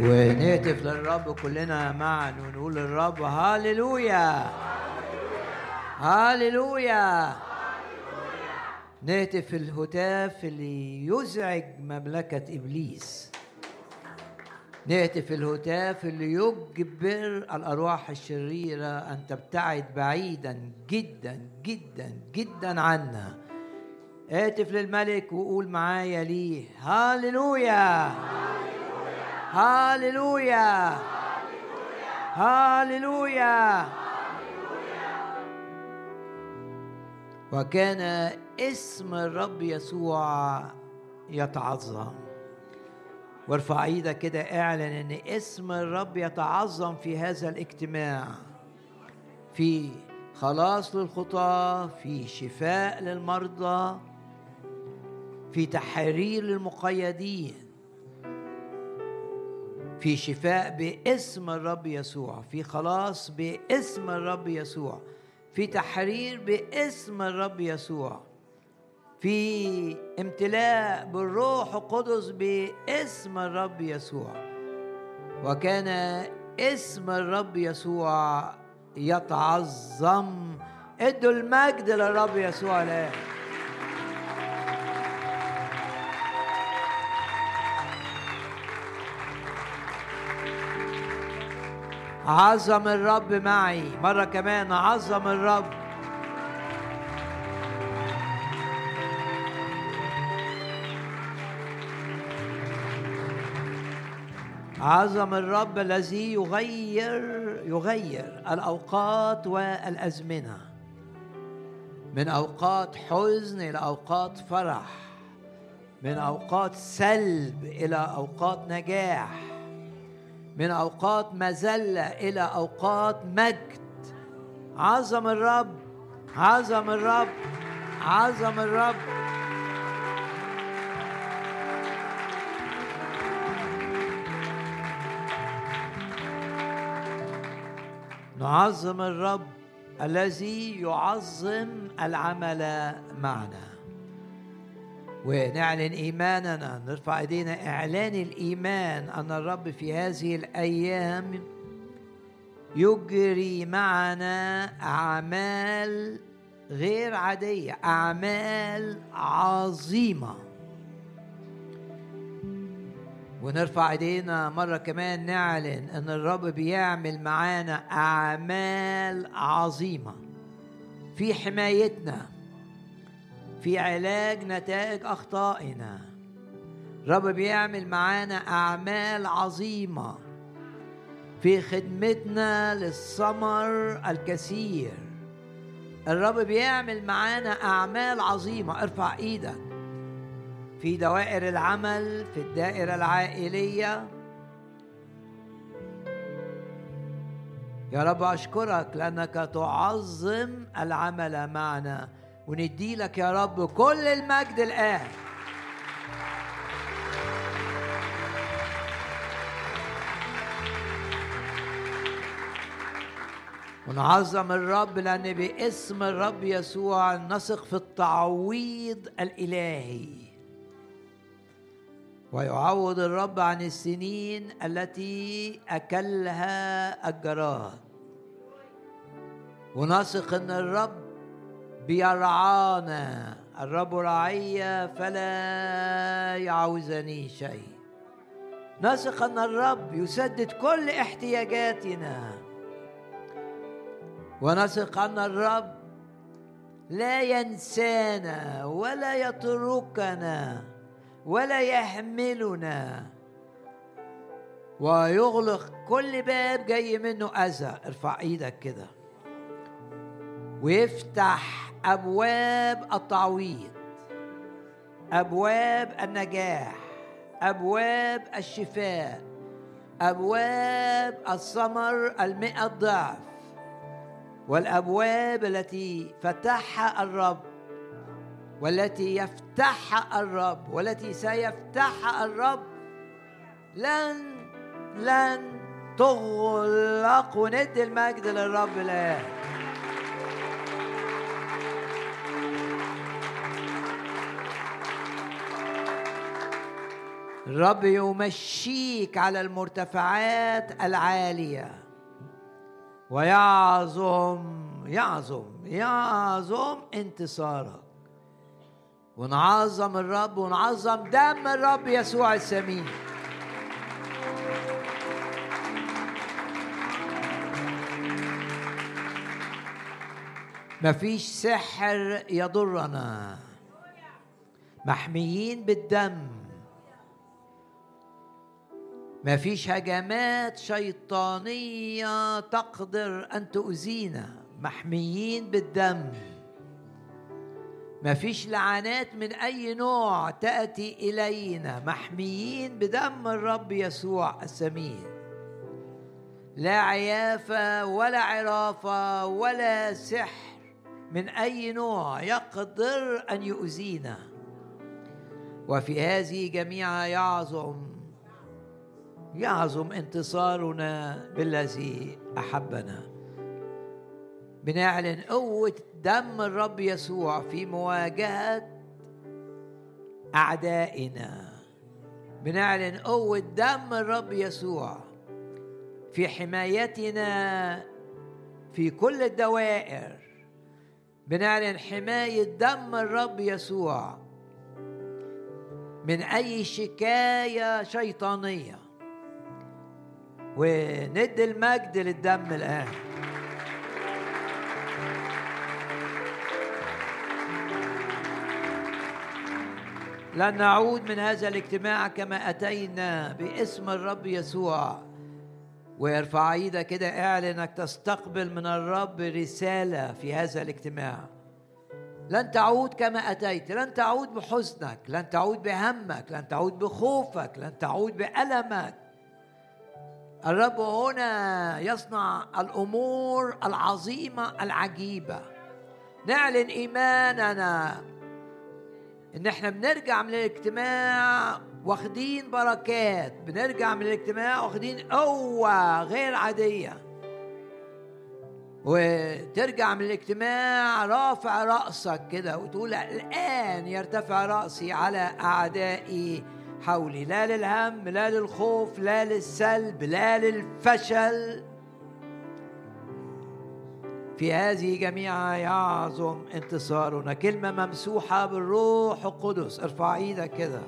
ونهتف للرب كلنا معا ونقول للرب هاليلويا هاليلويا نهتف الهتاف اللي يزعج مملكة إبليس. نهتف الهتاف اللي يجبر الأرواح الشريرة أن تبتعد بعيدا جدا جدا جدا عنا. اهتف للملك وقول معايا ليه. هاليلويا هاليلويا. هاليلويا. وكان اسم الرب يسوع يتعظم. وارفع إيدك كده اعلن ان اسم الرب يتعظم في هذا الاجتماع. في خلاص للخطاه في شفاء للمرضى في تحرير للمقيدين. في شفاء باسم الرب يسوع في خلاص باسم الرب يسوع في تحرير باسم الرب يسوع في امتلاء بالروح القدس باسم الرب يسوع. وكان اسم الرب يسوع يتعظم. ادوا المجد للرب يسوع. الان عظم الرب معي. مرة كمان عظم الرب. عظم الرب الذي يغير يغير الأوقات والأزمنة. من أوقات حزن إلى أوقات فرح. من أوقات سلب إلى أوقات نجاح. من أوقات مذله إلى أوقات مجد. عظم الرب عظم الرب عظم الرب. نعظم الرب الذي يعظم العمل معنا. ونعلن إيماننا. نرفع إيدينا. إعلان الإيمان أن الرب في هذه الأيام يجري معنا أعمال غير عادية أعمال عظيمة. ونرفع إيدينا مرة كمان نعلن أن الرب بيعمل معانا أعمال عظيمة. في حمايتنا في علاج نتائج أخطائنا. رب بيعمل معانا أعمال عظيمة في خدمتنا للثمر الكثير. الرب بيعمل معانا أعمال عظيمة. ارفع إيدك في دوائر العمل في الدائرة العائلية. يا رب أشكرك لأنك تعظم العمل معنا. وندي لك يا رب كل المجد الآن. ونعظم الرب لأن باسم الرب يسوع نثق في التعويض الإلهي. ويعوض الرب عن السنين التي أكلها الجراد. ونثق أن الرب بيرعانا. الرب رعي فلا يعوزني شيء. نثق أن الرب يسدد كل احتياجاتنا. ونثق أن الرب لا ينسانا ولا يتركنا ولا يحملنا. ويغلق كل باب جاي منه أذى. ارفع إيدك كده. ويفتح أبواب التعويض أبواب النجاح أبواب الشفاء أبواب الثمر المئة ضعف والأبواب التي فتحها الرب والتي يفتحها الرب والتي سيفتحها الرب لن لن تغلق وندي المجد للرب الآن. الرب يمشيك على المرتفعات العالية. ويعظم يعظم يعظم انتصارك. ونعظم الرب ونعظم دم الرب يسوع السمين. مفيش سحر يضرنا. محميين بالدم. مفيش هجمات شيطانية تقدر أن تؤذينا. محميين بالدم. مفيش لعنات من أي نوع تأتي إلينا. محميين بدم الرب يسوع السمين. لا عيافة ولا عرافة ولا سحر من أي نوع يقدر أن يؤذينا. وفي هذه جميعها يعظم يعظم انتصارنا بالذي أحبنا. بنعلن قوة دم الرب يسوع في مواجهة أعدائنا. بنعلن قوة دم الرب يسوع في حمايتنا في كل الدوائر. بنعلن حماية دم الرب يسوع من أي شكاية شيطانية. وندي المجد للدم الآن. لن نعود من هذا الاجتماع كما أتينا باسم الرب يسوع. ويرفع إيدك كده اعلن إنك تستقبل من الرب رسالة في هذا الاجتماع. لن تعود كما أتيت لن تعود بحزنك لن تعود بهمك لن تعود بخوفك لن تعود بألمك. الرب هنا يصنع الأمور العظيمة العجيبة. نعلن إيماننا إن إحنا بنرجع من الاجتماع واخدين بركات. بنرجع من الاجتماع واخدين قوة غير عادية. وترجع من الاجتماع رافع رأسك كده وتقول الآن يرتفع رأسي على أعدائي حولي. لا للهم لا للخوف لا للسلب لا للفشل. في هذه جميعها يعظم انتصارنا. كلمة ممسوحة بالروح القدس. ارفع إيدك كده.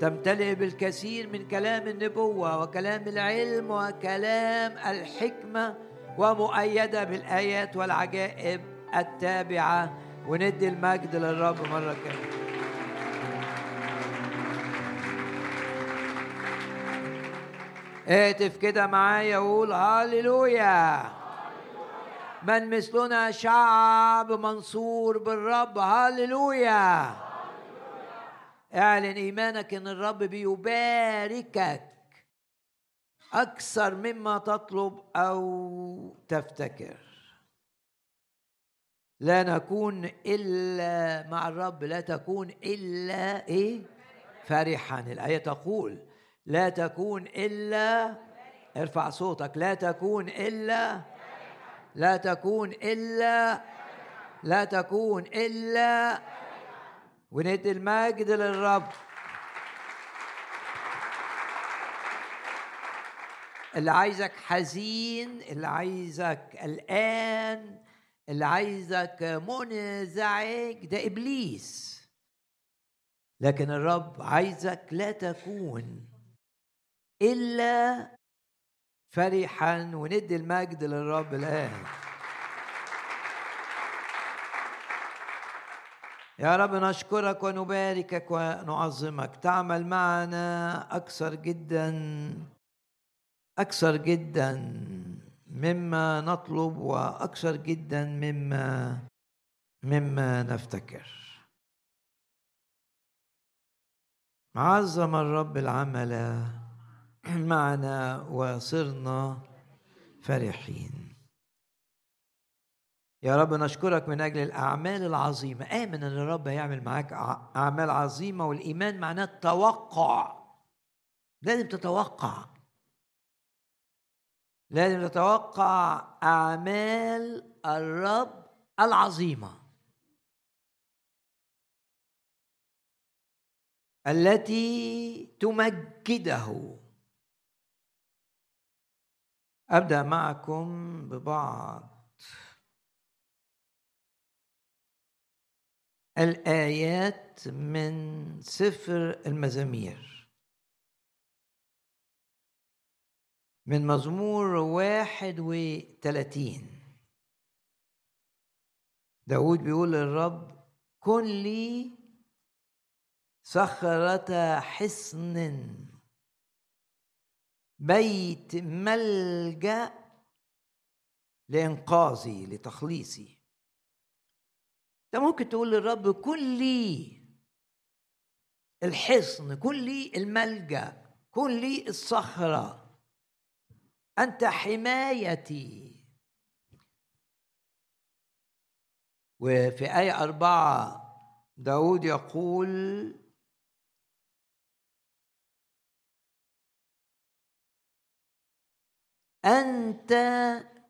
تمتلئ بالكثير من كلام النبوة وكلام العلم وكلام الحكمة ومؤيدة بالآيات والعجائب التابعة. وندي المجد للرب مرة كمان اهتف كده معايا وقول هاليلويا من مثلنا شعب منصور بالرب هاليلويا اعلن إيمانك إن الرب بيباركك أكثر مما تطلب أو تفتكر. لا نكون إلا مع الرب لا تكون إلا إيه؟ فرحا الآية تقول لا تكون إلا ارفع صوتك. لا تكون إلا لا تكون إلا لا تكون إلا وندي المجد للرب. اللي عايزك حزين اللي عايزك قلقان اللي عايزك منزعج ده إبليس. لكن الرب عايزك لا تكون إلا فرحا وندي المجد للرب الآن. يا رب نشكرك ونباركك ونعظمك. تعمل معنا أكثر جدا أكثر جدا مما نطلب وأكثر جدا مما مما نفتكر. عظم الرب العمل معنا وصرنا فرحين. يا رب نشكرك من أجل الأعمال العظيمة. آمن أن الرب هيعمل معاك أعمال عظيمة والإيمان معناه التوقع. لازم تتوقع. لازم تتوقع أعمال الرب العظيمة. التي تمجده. أبدأ معكم ببعض. الآيات من سفر المزامير. من مزمور واحد وثلاثين داود بيقول للرب كن لي صخرة حصن بيت ملجأ لإنقاذي لتخليصي. انت ممكن تقول للرب كن لي الحصن كن لي الملجأ كن لي الصخرة. أنت حمايتي. وفي آية أربعة داود يقول أنت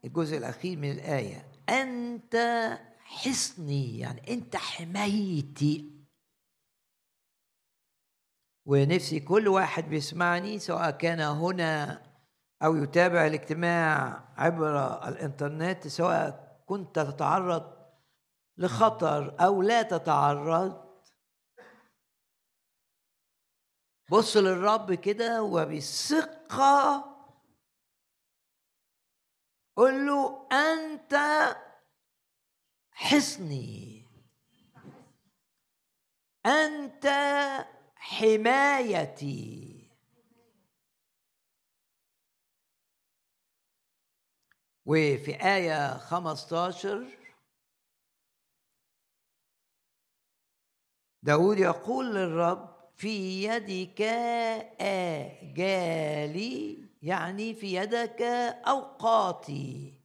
الجزء الأخير من الآية أنت حصني يعني أنت حمايتي. ونفسي كل واحد بيسمعني سواء كان هنا أو يتابع الاجتماع عبر الإنترنت سواء كنت تتعرض لخطر أو لا تتعرض. بص للرب كده وبثقة قل له أنت حصني. أنت حمايتي. وفي آية 15 داود يقول للرب في يدك آجالي يعني في يدك أوقاتي.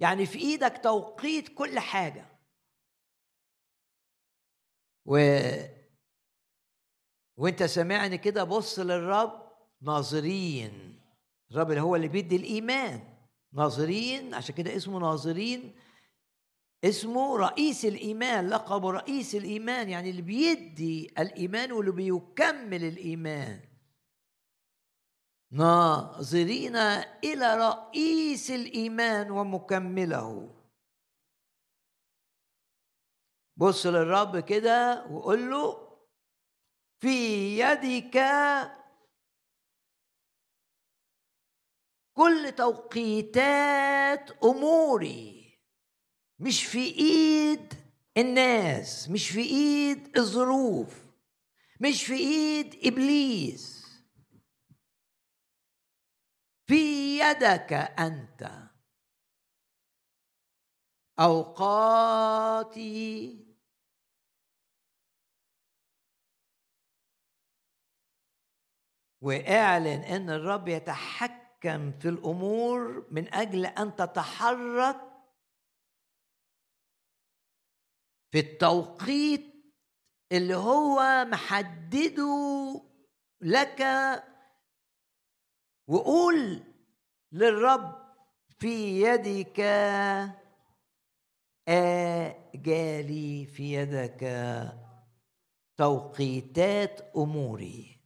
يعني في إيدك توقيت كل حاجة. و وأنت سامعني كده بص للرب ناظرين. الرب اللي هو اللي بيدي الإيمان. ناظرين عشان كده اسمه ناظرين. اسمه رئيس الإيمان لقب رئيس الإيمان. يعني اللي بيدي الإيمان واللي بيكمل الإيمان. ناظرين إلى رئيس الإيمان ومكمله. بص للرب كده وقول له في يدك كل توقيتات أموري. مش في إيد الناس مش في إيد الظروف مش في إيد إبليس. في يدك أنت. أوقاتي. واعلن إن الرب يتحكم في الأمور من أجل أن تتحرك في التوقيت اللي هو محدده لك وقول للرب في يدك آجالي في يدك توقيتات أموري.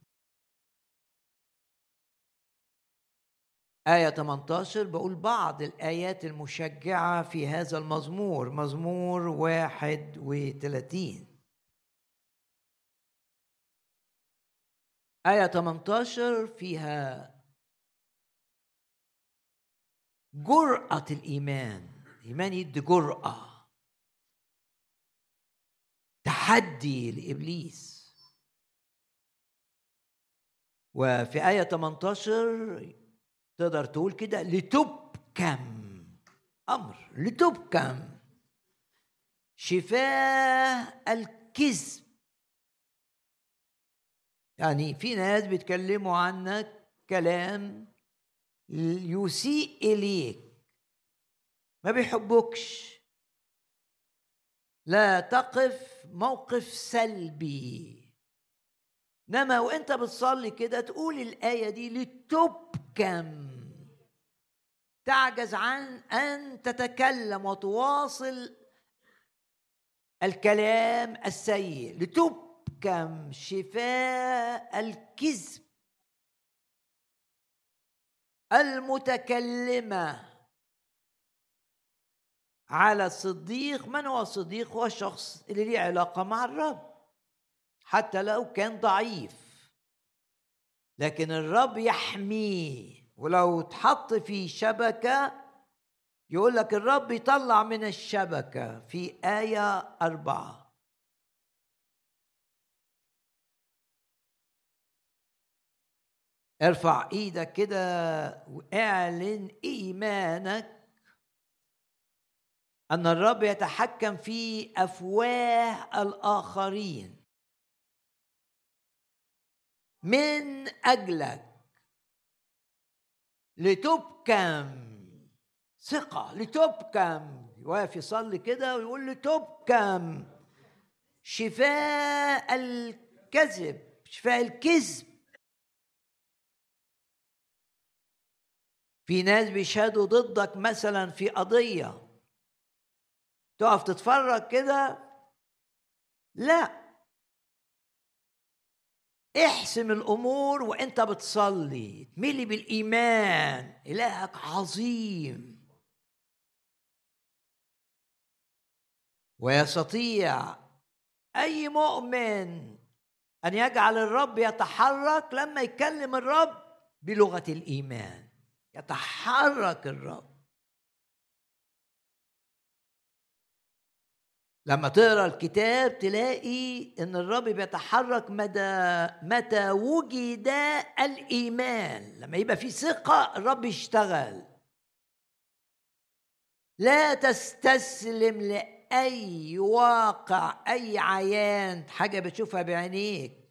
آية 18 بقول بعض الآيات المشجعة في هذا المزمور مزمور 31 آية 18 فيها جرأة الإيمان. الإيمان يدي جرأة. تحدي لإبليس. وفي آية 18 تقدر تقول كده لتبكم. أمر لتبكم. شفاه الكذب. يعني في ناس بيتكلموا عنك كلام يسيء اليك ما بيحبوكش. لا تقف موقف سلبي. إنما وإنت بتصلي كده تقول الآية دي لتبكم. تعجز عن أن تتكلم وتواصل الكلام السيء. لتبكم شفاء الكذب. المتكلمة. على الصديق من هو الصديق؟ هو الشخص اللي ليه علاقة مع الرب. حتى لو كان ضعيف. لكن الرب يحميه. ولو اتحط في شبكة يقول لك الرب يطلع من الشبكة في آية أربعة. ارفع إيدك كده واعلن ايمانك ان الرب يتحكم في افواه الاخرين. من اجلك لتبكم ثقة لتبكم واقف يصلي كده ويقول لتبكم شفاء الكذب شفاء الكذب. في ناس بيشهدوا ضدك مثلا في قضية. تقف تتفرج كده؟ لا. احسم الأمور وإنت بتصلي. تملي بالإيمان. إلهك عظيم. ويستطيع أي مؤمن أن يجعل الرب يتحرك لما يكلم الرب بلغة الإيمان. يتحرك الرب. لما تقرأ الكتاب تلاقي إن الرب بيتحرك مدى متى وجد الإيمان. لما يبقى في ثقة الرب يشتغل. لا تستسلم لأي واقع أي عيان. حاجة بتشوفها بعينيك.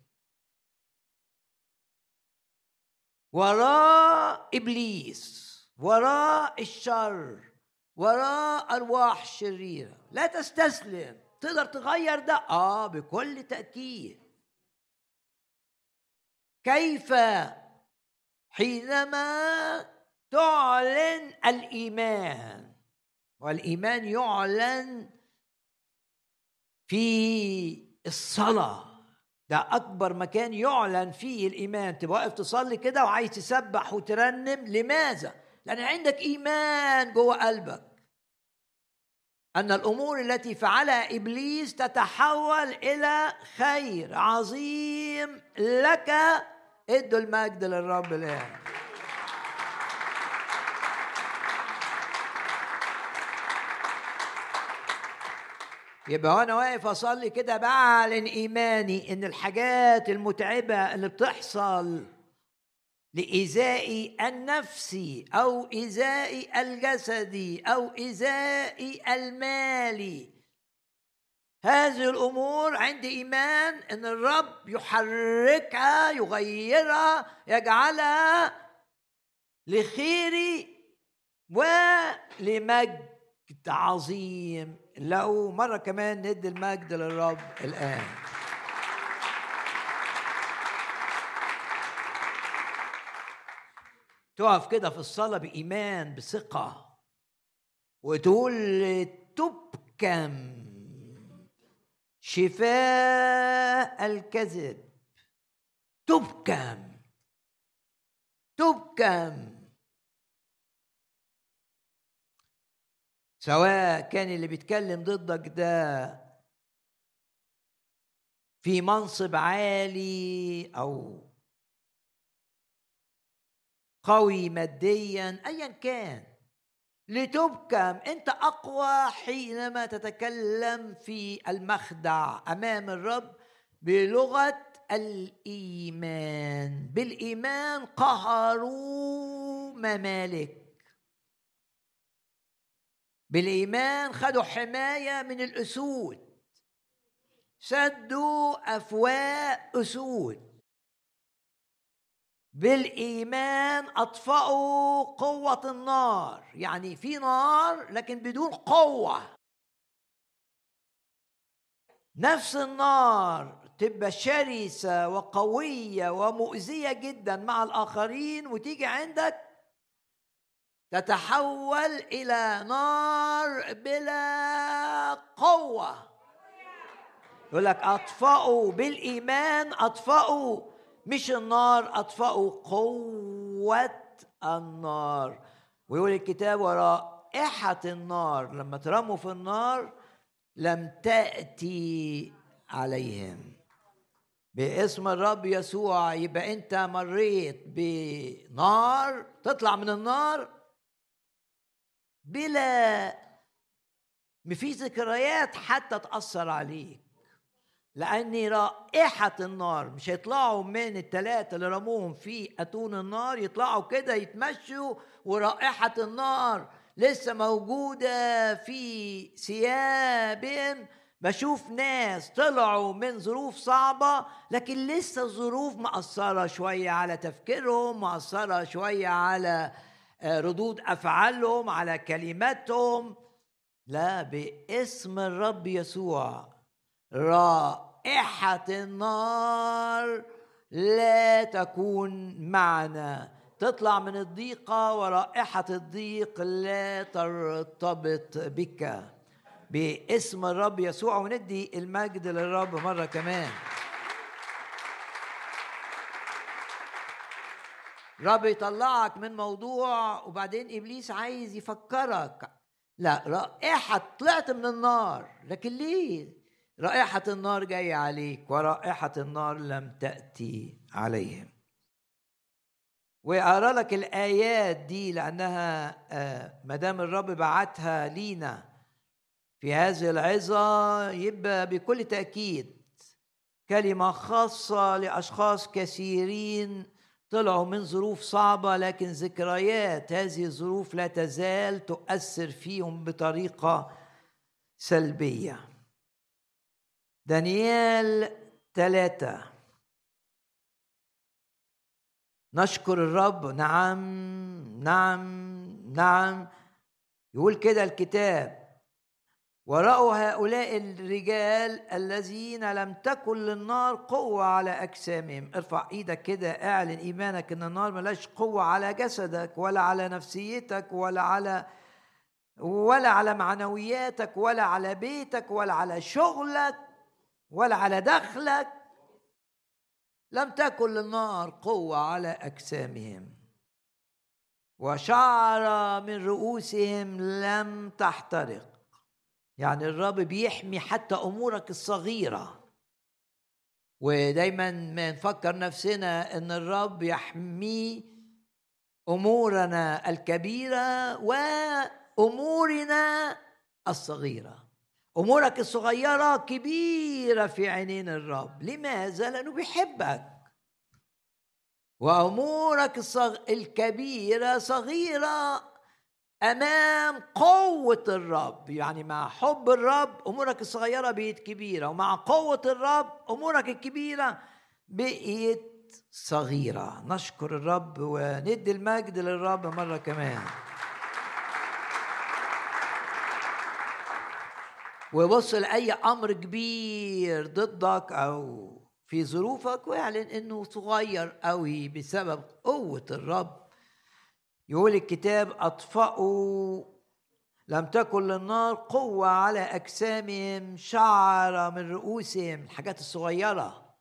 وراء إبليس وراء الشر وراء أرواح شريرة. لا تستسلم. تقدر تغير ده؟ آه بكل تأكيد. كيف؟ حينما تعلن الإيمان والإيمان يعلن في الصلاة. ده أكبر مكان يعلن فيه الإيمان. تبقى واقف تصلي كده وعايز تسبح وترنم لماذا؟ لأن عندك إيمان جوه قلبك. أن الأمور التي فعلها إبليس تتحول إلى خير عظيم لك. ادوا المجد للرب الآن. يبقى وأنا واقف اصلي كده بعلن ايماني ان الحاجات المتعبة اللي بتحصل لإيذاء النفسي أو إيذاء الجسدي أو إيذاء المالي. هذه الأمور عندي إيمان أن الرب يحركها يغيرها يجعلها لخيري ولمجد عظيم. لو مرة كمان ندي المجد للرب الآن. تقف كده في الصلاة بإيمان بثقة وتقول تبكم شفاء الكذب. تبكم تبكم. سواء كان اللي بيتكلم ضدك ده في منصب عالي أو قوي ماديا ايا كان. لتبكم أنت أقوى حينما تتكلم في المخدع أمام الرب بلغة الإيمان. بالإيمان قهروا ممالك. بالإيمان خدوا حماية من الأسود. سدوا افواه أسود. بالإيمان أطفأوا قوة النار. يعني في نار لكن بدون قوة. نفس النار تبقى شرسة وقوية ومؤذية جدا مع الآخرين وتيجي عندك تتحول إلى نار بلا قوة. يقول لك أطفأوا بالإيمان أطفأوا مش النار أطفأوا قوة النار. ويقول الكتاب ورائحة النار لما ترموا في النار لم تأتي عليهم. باسم الرب يسوع يبقى أنت مريت بنار تطلع من النار بلا مفيش ذكريات حتى تأثر عليك. لأن رائحة النار مش هيطلعوا من الثلاثة اللي رموهم في أتون النار يطلعوا كده يتمشوا ورائحة النار لسه موجودة في ثيابهم بشوف ناس طلعوا من ظروف صعبة لكن لسه الظروف مأثرة شوية على تفكيرهم مأثرة شوية على آه، ردود أفعالهم على كلماتهم. لا باسم الرب يسوع. رائحة النار لا تكون معنا. تطلع من الضيقة ورائحة الضيق لا ترتبط بك. باسم الرب يسوع وندي المجد للرب مرة كمان. رب يطلعك من موضوع وبعدين إبليس عايز يفكرك. لا رائحة طلعت من النار. لكن ليه؟ رائحة النار جاية عليك ورائحة النار لم تأتي عليهم. وأقرأ لك الآيات دي لأنها آه، ما دام الرب بعتها لينا في هذه العظة يبقى بكل تأكيد كلمة خاصة لأشخاص كثيرين طلعوا من ظروف صعبة لكن ذكريات هذه الظروف لا تزال تؤثر فيهم بطريقة سلبية. دانيال ثلاثة نشكر الرب. نعم نعم نعم. يقول كده الكتاب ورأوا هؤلاء الرجال الذين لم تكن للنار قوة على أجسامهم. ارفع إيدك كده اعلن إيمانك إن النار ملاش قوة على جسدك ولا على نفسيتك ولا على ولا على معنوياتك ولا على بيتك ولا على شغلك ولا على دخلك. لم تكن للنار قوة على أجسامهم. وشعر من رؤوسهم لم تحترق. يعني الرب بيحمي حتى أمورك الصغيرة. ودايما ما نفكر نفسنا إن الرب يحمي أمورنا الكبيرة وأمورنا الصغيرة. أمورك الصغيرة كبيرة في عينين الرب. لماذا؟ لأنه بيحبك. وأمورك. الكبيرة صغيرة. أمام قوة الرب. يعني مع حب الرب أمورك الصغيرة بقيت كبيرة ومع قوة الرب أمورك الكبيرة بقيت صغيرة. نشكر الرب وندي المجد للرب مرة كمان. وبص لأي أمر كبير ضدك أو في ظروفك واعلن إنه صغير قوي بسبب قوة الرب يقول الكتاب أطفأوا لم تكن للنار قوة على أجسامهم شعر من رؤوسهم الحاجات الصغيرة.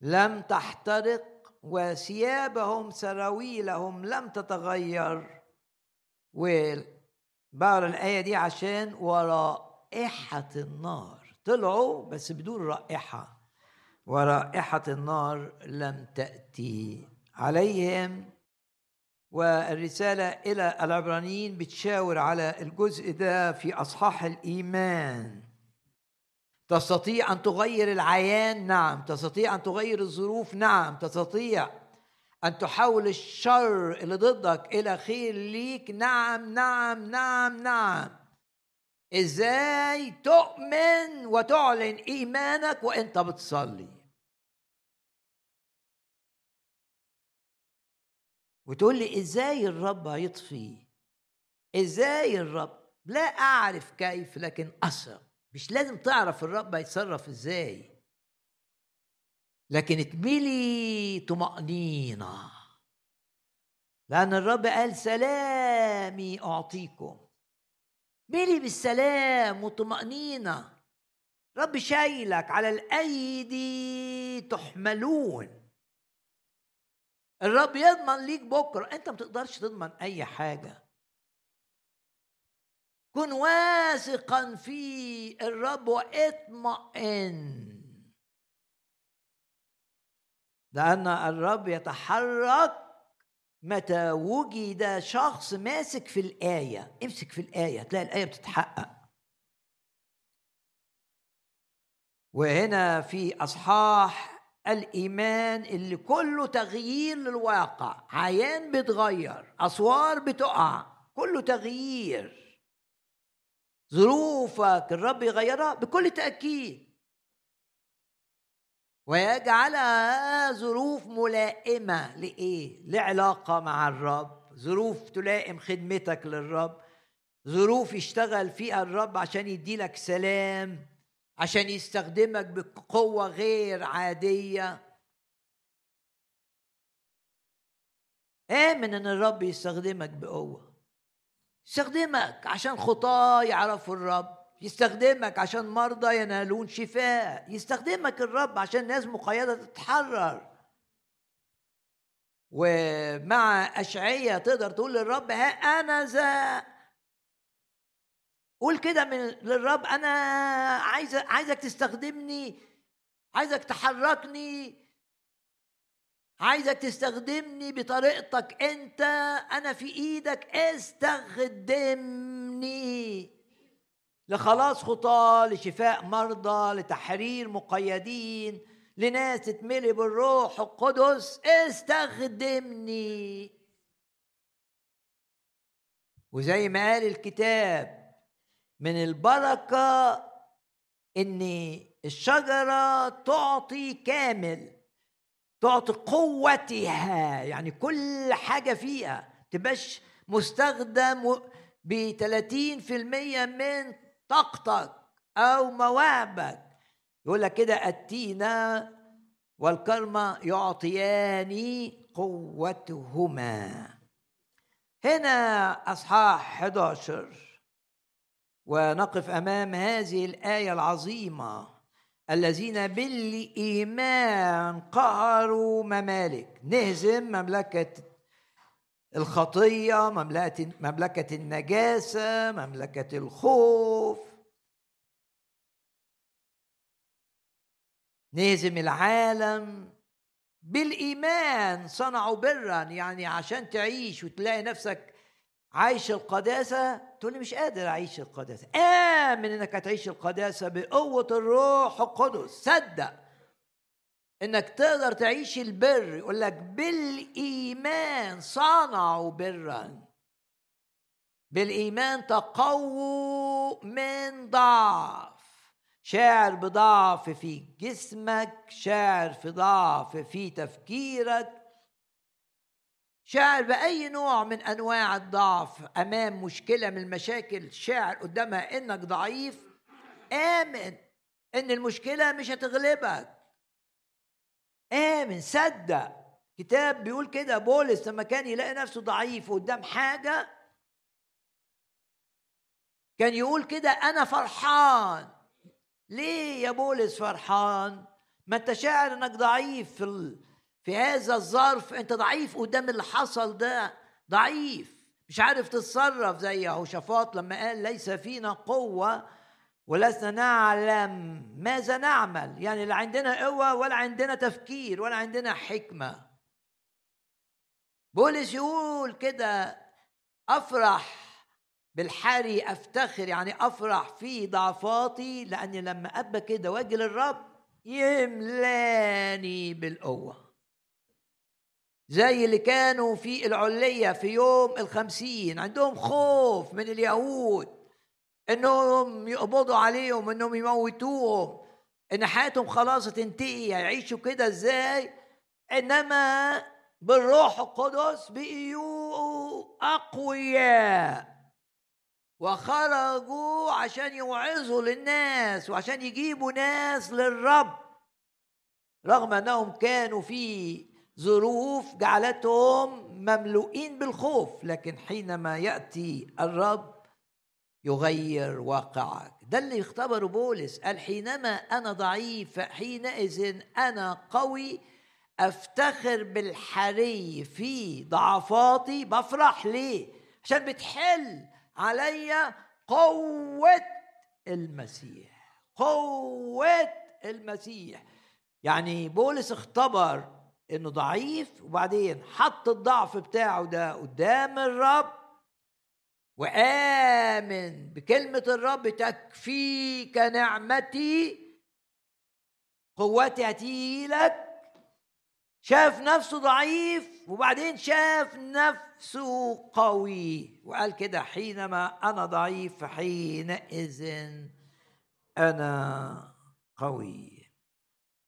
لم تحترق وثيابهم سراويلهم لم تتغير. وبقرا الآية دي عشان ورائحة النار. طلعوا بس بدون رائحة. ورائحة النار لم تأتي عليهم. والرسالة إلى العبرانيين بتشاور على الجزء ده في أصحاح الإيمان. تستطيع أن تغير العيان؟ نعم. تستطيع أن تغير الظروف؟ نعم. تستطيع أن تحول الشر اللي ضدك إلى خير ليك؟ نعم. نعم. نعم. نعم. إزاي تؤمن وتعلن إيمانك وأنت بتصلي؟ وتقول لي إزاي الرب هيطفي؟ إزاي الرب؟ لا أعرف كيف لكن اثق مش لازم تعرف الرب هيتصرف إزاي. لكن اتملي طمأنينة. لأن الرب قال سلامي أعطيكم. ملي بالسلام والطمأنينة رب شايلك على الأيدي تحملون. الرب يضمن ليك بكرة. أنت ما تقدرش تضمن أي حاجة. كن واثقا في الرب واطمئن. لأن الرب يتحرك متى وجد شخص ماسك في الآية امسك في الآية تلاقي الآية بتتحقق. وهنا في أصحاح الإيمان اللي كله تغيير للواقع. عيان بتغير أسوار بتقع كله تغيير. ظروفك الرب يغيرها بكل تأكيد. ويجعلها ظروف ملائمة لإيه؟ لعلاقة مع الرب. ظروف تلائم خدمتك للرب. ظروف يشتغل فيها الرب عشان يديلك سلام عشان يستخدمك بقوة غير عادية. آمن إن الرب يستخدمك بقوة. يستخدمك عشان خطاة يعرفوا الرب. يستخدمك عشان مرضى ينالون شفاء. يستخدمك الرب عشان ناس مقيدة تتحرر. ومع أشعية تقدر تقول للرب ها أنا ذا قول كده من للرب أنا عايز عايزك تستخدمني عايزك تحركني عايزك تستخدمني بطريقتك أنت أنا في إيدك استخدمني. لخلاص خطاة لشفاء مرضى لتحرير مقيدين لناس تتملي بالروح القدس استخدمني. وزي ما قال الكتاب من البركة إن الشجرة تعطي كامل تعطي قوتها يعني كل حاجة فيها تبقاش مستخدم ب 30% من طاقتك أو مواهبك يقول لك كده التينة والكرمة يعطيان قوتهما. هنا أصحاح 11 ونقف أمام هذه الآية العظيمة. الذين بالإيمان قهروا ممالك. نهزم مملكة الخطية مملكة مملكة النجاسة مملكة الخوف. نهزم العالم بالإيمان. صنعوا برا يعني عشان تعيش وتلاقي نفسك عايش القداسة. تقول لي مش قادر أعيش القداسة. آمن إنك هتعيش القداسة بقوة الروح القدس. صدق. إنك تقدر تعيش البر. يقول لك بالإيمان صنعوا برا. بالإيمان تقووا من ضعف. شاعر بضعف في جسمك شاعر في ضعف في تفكيرك. شاعر بأي نوع من أنواع الضعف أمام مشكلة من المشاكل شاعر قدامها إنك ضعيف. آمن إن المشكلة مش هتغلبك. آمن صدق. كتاب بيقول كده بولس لما كان يلاقي نفسه ضعيف قدام حاجة كان يقول كده أنا فرحان. ليه يا بولس فرحان؟ ما أنت شاعر إنك ضعيف في في هذا الظرف. أنت ضعيف قدام اللي حصل ده. ضعيف. مش عارف تتصرف زي يهوشافاط لما قال ليس فينا قوة ولسنا نعلم ماذا نعمل. يعني لا عندنا قوة ولا عندنا تفكير ولا عندنا حكمة. بولس يقول كده أفرح بالحري أفتخر يعني أفرح في ضعفاتي لأني لما أبقى كده واجي للرب يملاني بالقوة. زي اللي كانوا في العلية في يوم الخمسين عندهم خوف من اليهود. إنهم يقبضوا عليهم إنهم يموتوهم إن حياتهم خلاص تنتهي يعيشوا كده إزاي؟ إنما بالروح القدس بقيوا أقوياء وخرجوا عشان يوعظوا للناس وعشان يجيبوا ناس للرب رغم إنهم كانوا في ظروف جعلتهم مملوئين بالخوف لكن حينما يأتي الرب يغير واقعك. ده اللي يختبره بولس قال حينما أنا ضعيف حينئذ أنا قوي أفتخر بالحري في ضعفاتي بفرح ليه؟ عشان بتحل عليا قوة المسيح قوة المسيح. يعني بولس اختبر إنه ضعيف وبعدين حط الضعف بتاعه ده قدام الرب وآمن بكلمة الرب تكفيك نعمتي. قوتي هتيجي لك شاف نفسه ضعيف وبعدين شاف نفسه قوي. وقال كده حينما أنا ضعيف حينئذ أنا قوي.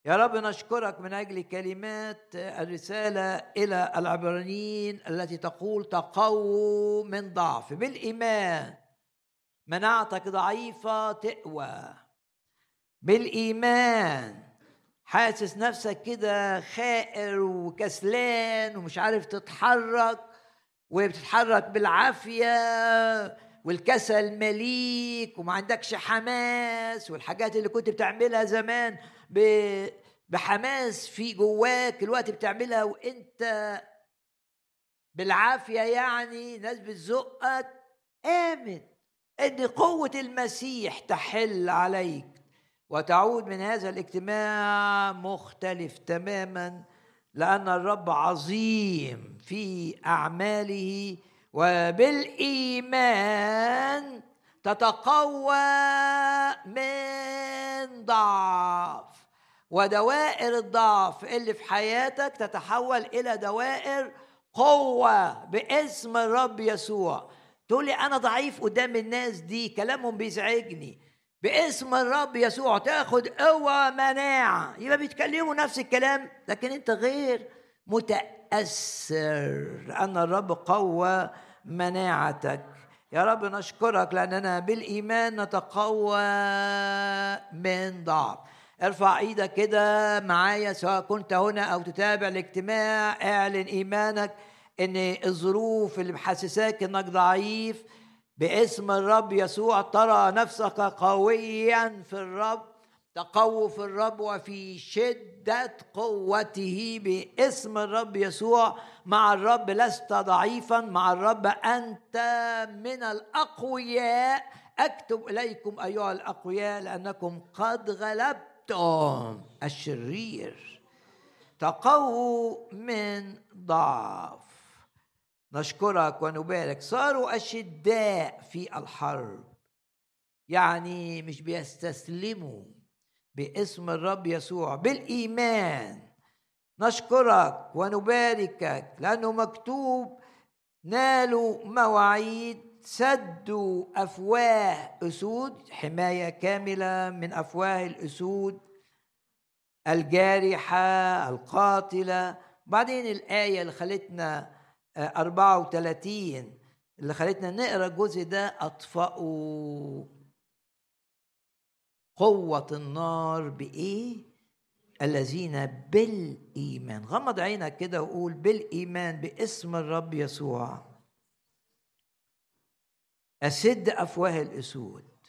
يا رب نشكرك من أجل كلمات الرسالة إلى العبرانيين التي تقول تقووا من ضعف. بالإيمان مناعتك ضعيفة تقوى. بالإيمان حاسس نفسك كده خائر وكسلان ومش عارف تتحرك وبتتحرك بالعافية والكسل مليك وما عندكش حماس والحاجات اللي كنت بتعملها زمان بحماس في جواك الوقت بتعملها وانت بالعافية يعني ناس بتزقك آمن إن قوة المسيح تحل عليك وتعود من هذا الاجتماع مختلف تماما لأن الرب عظيم في أعماله وبالإيمان تتقوى من ضعف. ودوائر الضعف اللي في حياتك تتحول إلى دوائر قوة باسم الرب يسوع. تقول لي أنا ضعيف قدام الناس دي كلامهم بيزعجني. باسم الرب يسوع تاخد قوة مناعة. يبقى بيتكلموا نفس الكلام لكن أنت غير متأثر. لأن الرب قوى مناعتك. يا رب نشكرك لأننا بالإيمان نتقوى من ضعف. ارفع إيدك كده معايا سواء كنت هنا أو تتابع الاجتماع اعلن ايمانك ان الظروف اللي محسساك انك ضعيف باسم الرب يسوع ترى نفسك قويا في الرب تقوى في الرب وفي شدة قوته باسم الرب يسوع. مع الرب لست ضعيفا مع الرب أنت من الأقوياء. أكتب إليكم أيها الأقوياء لأنكم قد غلبتم الشيطان الشرير تقووا من ضعف. نشكرك ونبارك. صاروا أشداء في الحرب. يعني مش بيستسلموا باسم الرب يسوع بالإيمان. نشكرك ونباركك لأنه مكتوب نالوا مواعيد سدوا أفواه أسود حماية كاملة من أفواه الأسود الجارحة القاتلة. بعدين الآية اللي خلتنا 34 آه، اللي خلتنا نقرأ الجزء ده أطفأوا. قوة النار بإيه؟ الذين بالإيمان. غمض عينك كده وقول بالإيمان باسم الرب يسوع. أسد أفواه الأسود.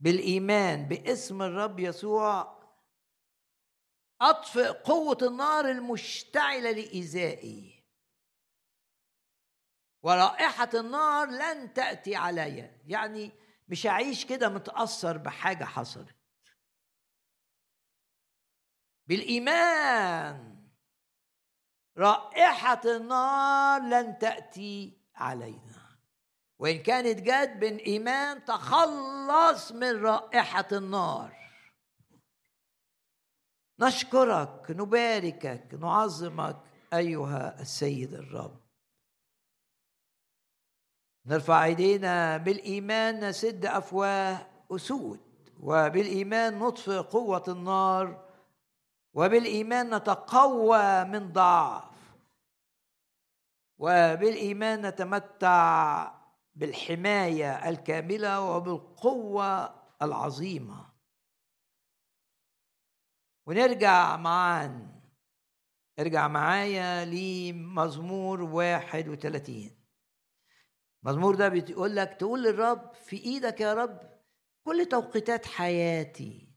بالإيمان باسم الرب يسوع أطفئ قوة النار المشتعلة لإيذائي. ورائحة النار لن تأتي علي. يعني مش هعيش كده متأثر بحاجة حصلت. بالإيمان رائحة النار لن تأتي علينا. وإن كانت جت بالإيمان تخلص من رائحة النار. نشكرك نباركك نعظمك أيها السيد الرب. نرفع إيدينا بالإيمان نسد أفواه أسود وبالإيمان نطفئ قوة النار وبالإيمان نتقوى من ضعف وبالإيمان نتمتع بالحماية الكاملة وبالقوة العظيمة. ونرجع معا. ارجع معايا لمزمور واحد وثلاثين. المزمور ده بيقول لك تقول للرب في إيدك يا رب كل توقيتات حياتي.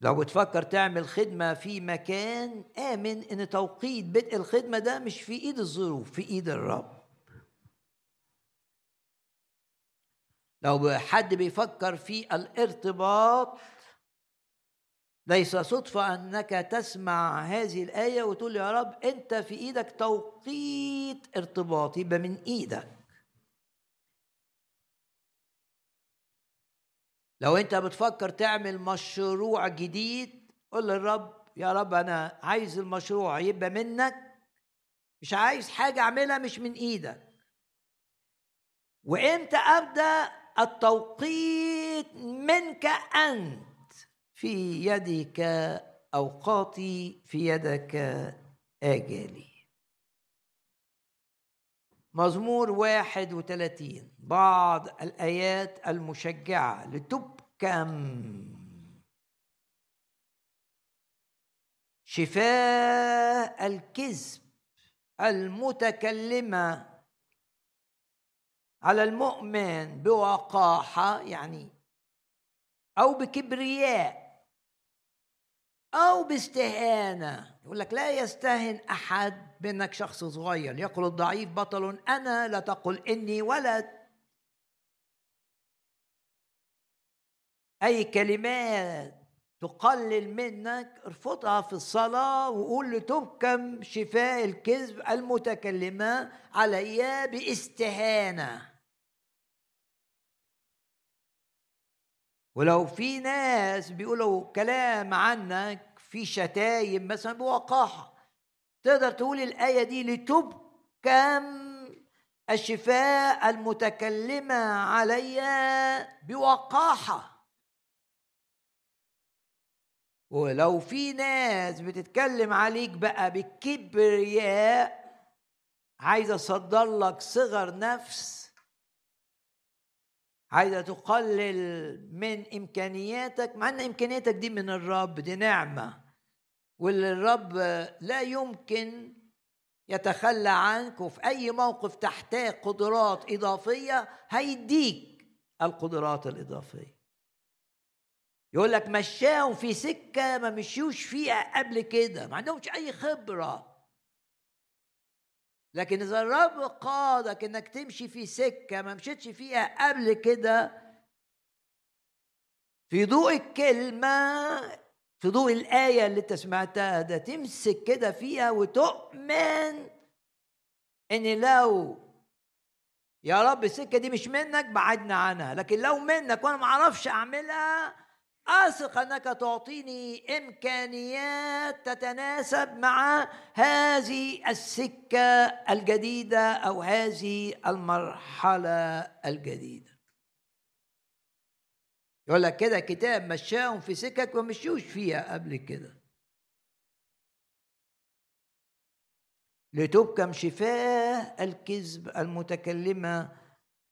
لو بتفكر تعمل خدمة في مكان آمن إن توقيت بدء الخدمة ده مش في إيد الظروف في إيد الرب. لو حد بيفكر في الارتباط ليس صدفة أنك تسمع هذه الآية وتقول يا رب أنت في إيدك توقيت ارتباط يبقى من إيدك. لو أنت بتفكر تعمل مشروع جديد قول للرب يا رب أنا عايز المشروع يبقى منك مش عايز حاجة أعملها مش من إيدك. وإمتى أبدأ؟ التوقيت منك أنت في يدك أوقاتي في يدك آجالي. مزمور واحد وثلاثين. بعض الآيات المشجعة لتبكم. شفاء الكذب المتكلمة على المؤمن بوقاحة يعني أو بكبرياء. أو باستهانة. يقول لك لا يستهن أحد بأنك شخص صغير. يقول الضعيف بطل أنا لا تقل إني ولد. أي كلمات تقلل منك ارفضها في الصلاة وقول لتبكم شفاء الكذب المتكلمة علي باستهانة. ولو في ناس بيقولوا كلام عنك في شتايم مثلا بوقاحة. تقدر تقول الآية دي لتبكم الشفاء المتكلمة علي بوقاحة. ولو في ناس بتتكلم عليك بقى بالكبرياء عايزه أصدر لك صغر نفس عايزة تقلل من إمكانياتك مع إن إمكانياتك دي من الرب دي نعمة. واللي الرب لا يمكن يتخلى عنك وفي أي موقف تحتاج قدرات إضافية هيديك القدرات الإضافية. يقول لك مشاهم في سكة ما مشيوش فيها قبل كده ما عندهمش أي خبرة. لكن إذا الرب قادك انك تمشي في سكة ما مشيتش فيها قبل كده في ضوء الكلمة في ضوء الآية اللي أنت سمعتها ده تمسك كده فيها وتؤمن إن لو يا رب السكة دي مش منك بعدنا عنها. لكن لو منك وأنا ما أعرفش أعملها أثق أنك تعطيني إمكانيات تتناسب مع هذه السكة الجديدة أو هذه المرحلة الجديدة. يقول لك كده كتاب مشاهم في سكك وما مشيوش فيها قبل كده. لتبكم شفاه الكذب المتكلمة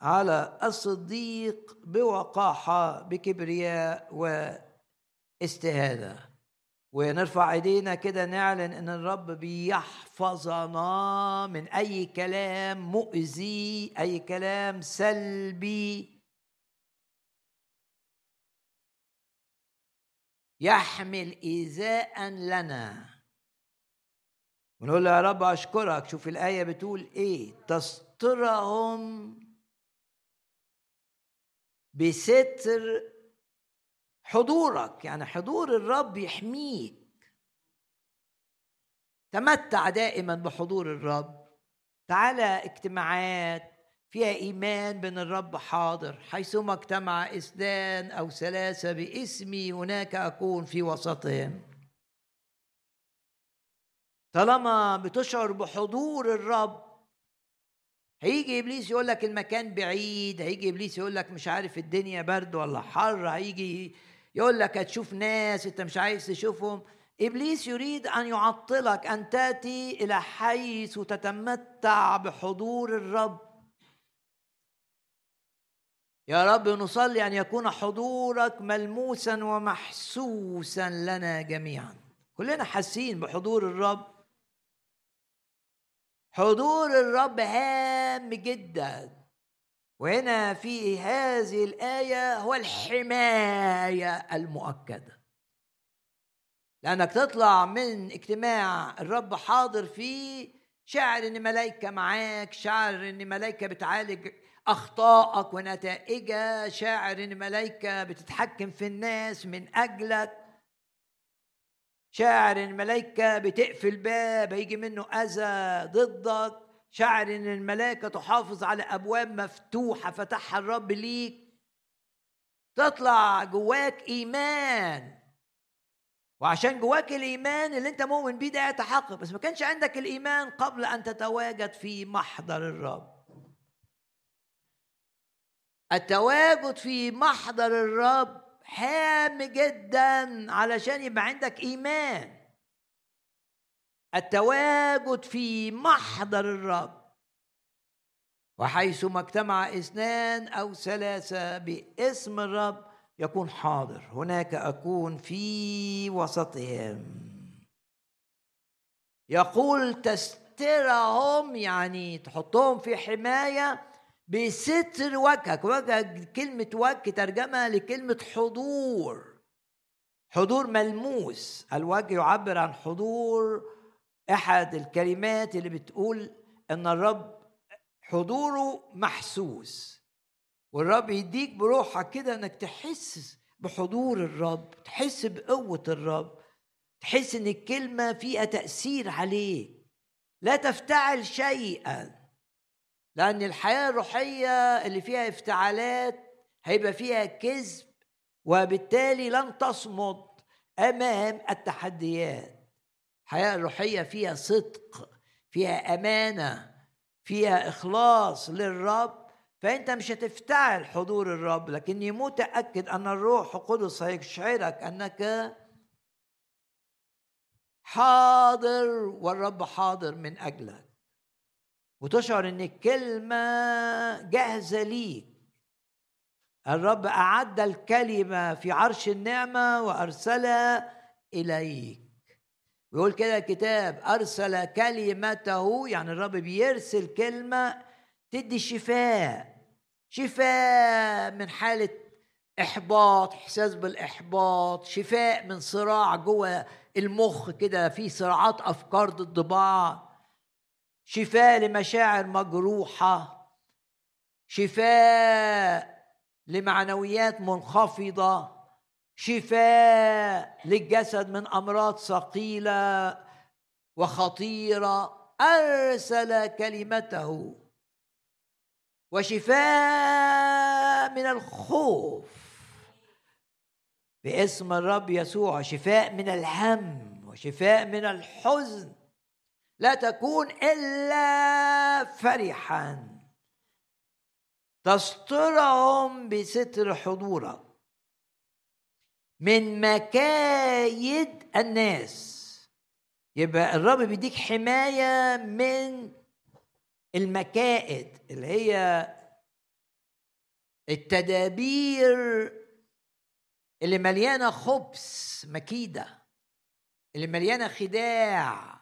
على الصديق بوقاحة بكبرياء واستهادة ونرفع ايدينا كده نعلن إن الرب بيحفظنا من أي كلام مؤذي أي كلام سلبي. يحمل إيذاء لنا. ونقول له يا رب أشكرك. شوف الآية بتقول إيه؟ تسترهم بستر حضورك يعني حضور الرب يحميك. تمتع دائما بحضور الرب. تعالى اجتماعات فيها إيمان بأن الرب حاضر. حيثما اجتمع إثنان أو ثلاثة باسمي هناك أكون في وسطهم. طالما بتشعر بحضور الرب هيجي إبليس يقول لك المكان بعيد هيجي إبليس يقول لك مش عارف الدنيا برد ولا حر هيجي يقول لك هتشوف ناس أنت مش عايز تشوفهم. إبليس يريد أن يعطلك أن تأتي إلى حيث تتمتع بحضور الرب. يا رب نصلي أن يكون حضورك ملموسا ومحسوسا لنا جميعا. كلنا حاسين بحضور الرب. حضور الرب هام جدا. وهنا في هذه الآية هو الحماية المؤكدة. لأنك تطلع من اجتماع الرب حاضر فيه شاعر إن ملايكة معاك شاعر إن ملايكة بتعالج أخطائك ونتائجها شاعر إن ملايكة بتتحكم في الناس من أجلك. شاعر ان الملائكة بتقفل باب هيجي منه أذى ضدك. شاعر ان الملائكة تحافظ على أبواب مفتوحة فتحها الرب ليك. تطلع جواك إيمان. وعشان جواك الإيمان اللي أنت مؤمن بيه ده يتحقق. بس ما كانش عندك الإيمان قبل أن تتواجد في محضر الرب. التواجد في محضر الرب هام جدا علشان يبقى عندك إيمان. التواجد في محضر الرب. وحيثما اجتمع إثنان أو ثلاثة باسم الرب يكون حاضر. هناك أكون في وسطهم. يقول تسترهم يعني تحطهم في حماية بستر وجهك وجهك كلمة وجه ترجمة لكلمة حضور. حضور ملموس. الوجه يعبر عن حضور أحد الكلمات اللي بتقول أن الرب حضوره محسوس. والرب يديك بروحك كده إنك تحس بحضور الرب تحس بقوة الرب تحس إن الكلمة فيها تأثير عليك. لا تفتعل شيئا. لأن الحياة الروحية اللي فيها افتعالات هيبقى فيها كذب وبالتالي لن تصمد أمام التحديات. الحياة الروحية فيها صدق فيها أمانة فيها إخلاص للرب. فأنت مش هتفتعل حضور الرب لكني متأكد أن الروح القدس هيشعرك أنك حاضر والرب حاضر من أجلك. وتشعر إن الكلمة جاهزة ليك. الرب أعد الكلمة في عرش النعمة وارسلها إليك. ويقول كده الكتاب أرسل كلمته يعني الرب بيرسل كلمة تدي شفاء. شفاء من حالة إحباط إحساس بالإحباط شفاء من صراع جوه المخ كده في صراعات أفكار ضد بعض. شفاء لمشاعر مجروحة شفاء لمعنويات منخفضة شفاء للجسد من أمراض ثقيلة وخطيرة. أرسل كلمته. وشفاء من الخوف. باسم الرب يسوع شفاء من الهم وشفاء من الحزن. لا تكون إلا فرحا. تسترهم بستر حضورك. من مكايد الناس. يبقى الرب بيديك حماية من المكائد اللي هي التدابير اللي مليانة خبث مكيدة اللي مليانة خداع.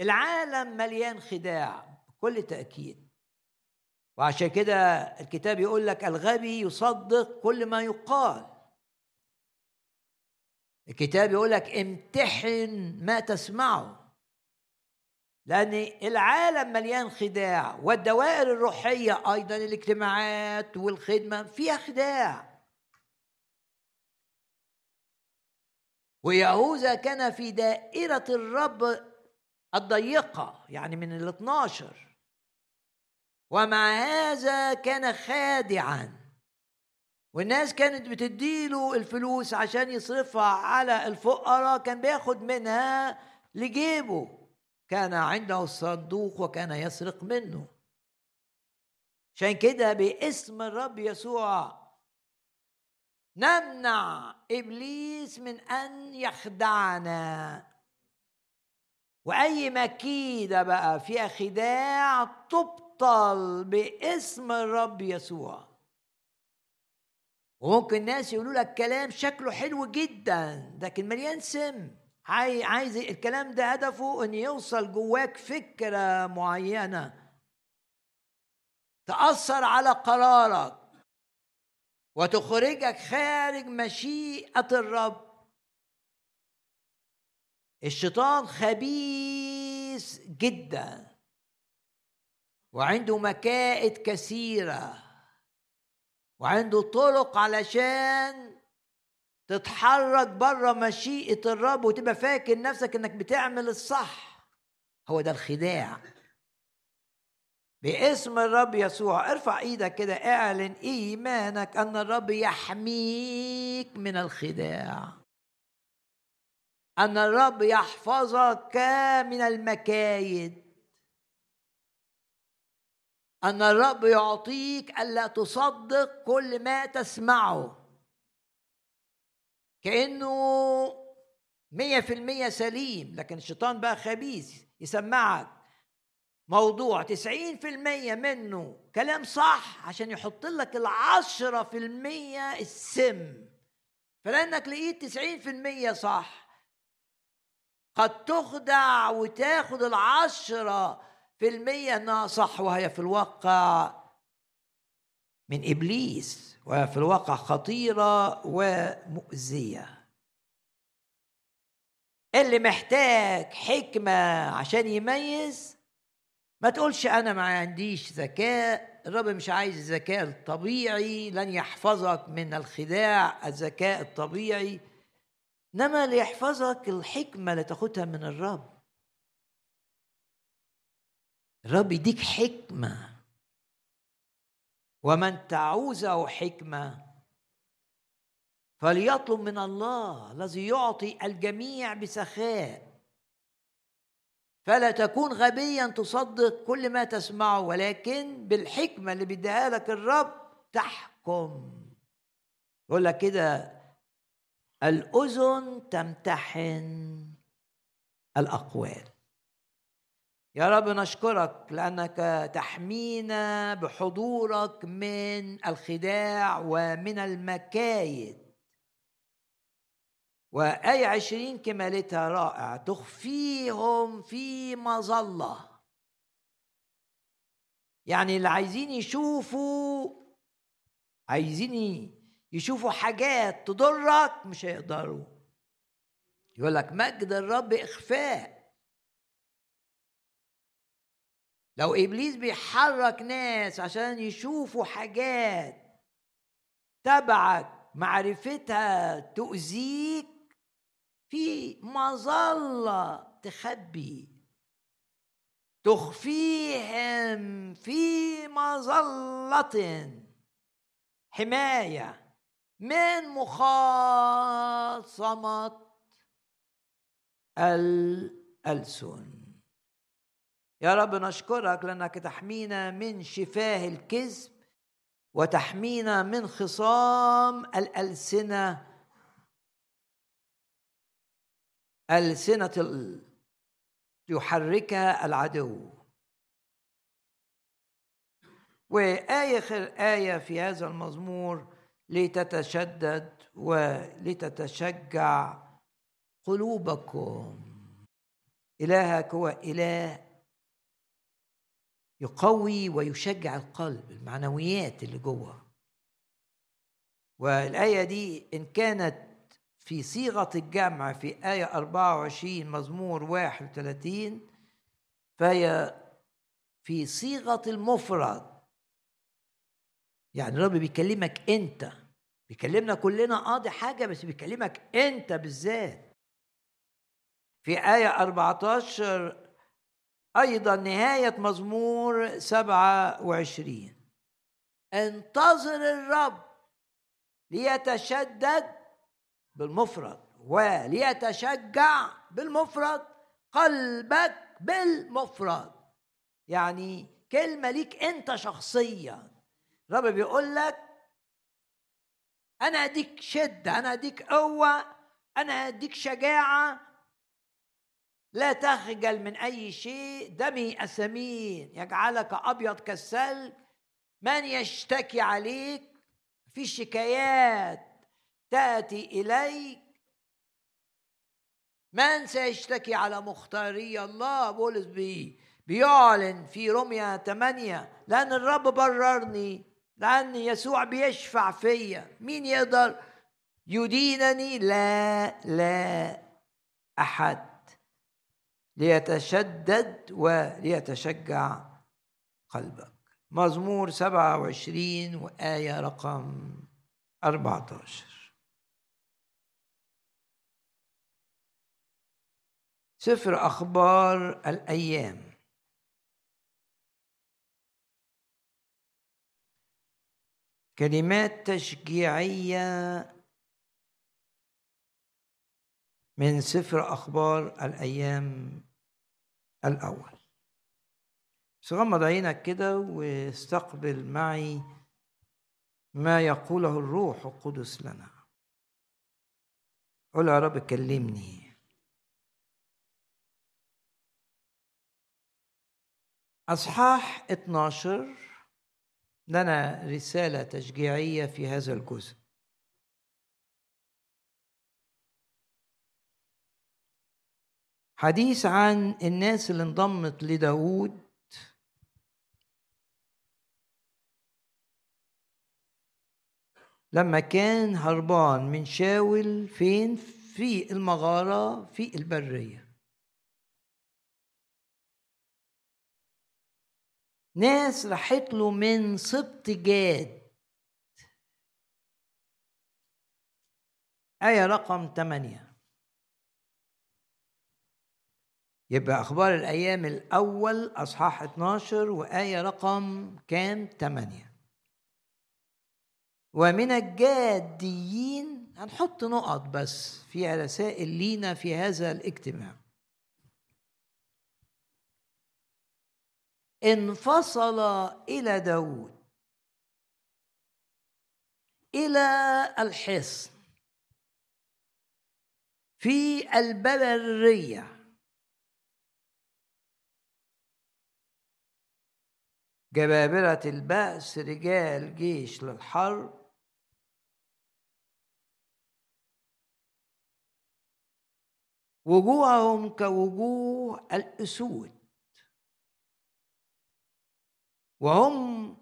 العالم مليان خداع بكل تأكيد. وعشان كده الكتاب يقول لك الغبي يصدق كل ما يقال. الكتاب يقول لك امتحن ما تسمعه. لأن العالم مليان خداع والدوائر الروحية أيضا الاجتماعات والخدمة فيها خداع. ويهوذا كان في دائرة الرب الضيقة يعني من ال 12 ومع هذا كان خادعا. والناس كانت بتديله الفلوس عشان يصرفها على الفقراء كان بياخد منها لجيبه. كان عنده الصندوق وكان يسرق منه. عشان كده باسم الرب يسوع نمنع إبليس من أن يخدعنا. وأي مكيدة بقى فيها خداع تبطل باسم الرب يسوع. وممكن الناس يقولوا لك كلام شكله حلو جدا لكن مليان سم. عايز الكلام ده هدفه إن يوصل جواك فكرة معينة. تأثر على قرارك. وتخرجك خارج مشيئة الرب. الشيطان خبيث جدا. وعنده مكائد كثيرة. وعنده طرق علشان تتحرك بره مشيئة الرب وتبقى فاكر نفسك إنك بتعمل الصح. هو ده الخداع. باسم الرب يسوع ارفع إيدك كده اعلن ايمانك أن الرب يحميك من الخداع. أن الرب يحفظك من المكايد. أن الرب يعطيك ألا تصدق كل ما تسمعه. كأنه مية في المية سليم لكن الشيطان بقى خبيث يسمعك. موضوع تسعين في المية منه كلام صح عشان يحط لك العشرة في المية السم. فلأنك لقيت تسعين في المية صح قد تخدع وتاخد العشرة في المية إنها صح وهي في الواقع من إبليس وفي الواقع خطيرة ومؤذية. اللي محتاج حكمة عشان يميز ما تقولش أنا ما عنديش ذكاء الرب مش عايز الذكاء الطبيعي لن يحفظك من الخداع الذكاء الطبيعي إنما ليحفظك الحكمة اللي تاخدها من الرب. الرب يديك حكمة. ومن تعوزه حكمة فليطلب من الله الذي يعطي الجميع بسخاء. فلا تكون غبيا تصدق كل ما تسمعه ولكن بالحكمة اللي بيديها لك الرب تحكم. يقول لك كده الأذن تمتحن الأقوال. يا رب نشكرك لأنك تحمينا بحضورك من الخداع ومن المكايد. وآية عشرين كمالتها رائع تخفيهم في مظلة. يعني اللي عايزين يشوفوا عايزين يشوفوا حاجات تضرك مش هيقدروا. يقول لك مجد الرب إخفاء. لو إبليس بيحرك ناس عشان يشوفوا حاجات تبعك معرفتها تؤذيك في مظلة تخبي. تخفيهم في مظلة. حماية. من مخاصمة الألسن. يا رب نشكرك لأنك تحمينا من شفاه الكذب وتحمينا من خصام الألسنة. ألسنة يحركها العدو. وآخر آية في هذا المزمور لتتشدد ولتتشجع قلوبكم. إلهك هو إله يقوي ويشجع القلب المعنويات اللي جوه. والآية دي إن كانت في صيغة الجمع في آية 24 مزمور 31 فهي في صيغة المفرد. يعني الرب بيكلمك أنت. بيكلمنا كلنا دي حاجة بس بيكلمك أنت بالذات. في آية 14 أيضا نهاية مزمور سبعة وعشرين. انتظر الرب ليتشدد بالمفرد وليتشجع بالمفرد قلبك بالمفرد. يعني كلمة ليك أنت شخصيا. الرب بيقول لك أنا أديك شدة أنا أديك قوة أنا أديك شجاعة. لا تخجل من أي شيء دمي أسمين يجعلك أبيض كالثلج. من يشتكي عليك في شكايات تأتي إليك. من سيشتكي على مختاري الله؟ بولس بي بيعلن في روميا 8 لأن الرب بررني. لأن يسوع بيشفع فيا. مين يقدر؟ يدينني لا لا أحد. ليتشدد وليتشجع قلبك. مزمور 27 وآية رقم 14 سفر أخبار الأيام. كلمات تشجيعية من سفر أخبار الأيام الأول. غمض عينك كده واستقبل معي ما يقوله الروح القدس لنا. قول يا رب كلمني. أصحاح 12 لنا رسالة تشجيعية في هذا الجزء. حديث عن الناس اللي انضمت لداود لما كان هربان من شاول فين؟ في المغارة في البرية. ناس راحت له من سبط جاد. آية رقم ثمانية يبقى أخبار الأيام الأول أصحاح 12 وآية رقم كام؟ 8 ومن الجاديين هنحط نقط بس في رسائل لينا في هذا الاجتماع. انفصل إلى داود إلى الحصن في البرية. جبابرة البأس رجال جيش للحرب. وجوههم كوجوه الأسود. وهم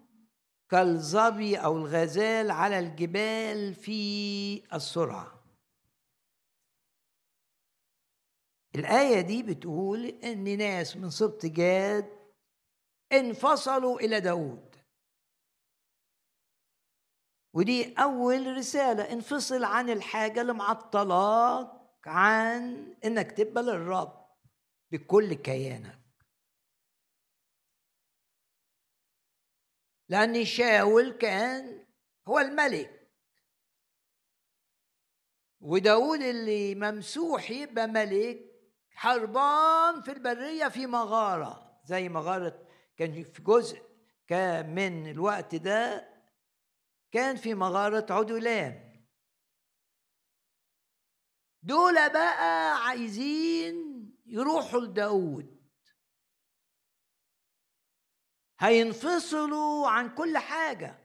كالظبي أو الغزال على الجبال في السرعة. الآية دي بتقول إن ناس من سبط جاد انفصلوا إلى داود ودي أول رسالة انفصل عن الحاجة اللي معطلاك عن إنك تقبل الرب بكل كيانك. لأن شاول كان هو الملك. وداود اللي ممسوح يبقى ملك حربان في البرية في مغارة زي مغارة كان في جزء كان من الوقت ده كان في مغارة عدولان. دول بقى عايزين يروحوا لداود. هينفصلوا عن كل حاجة.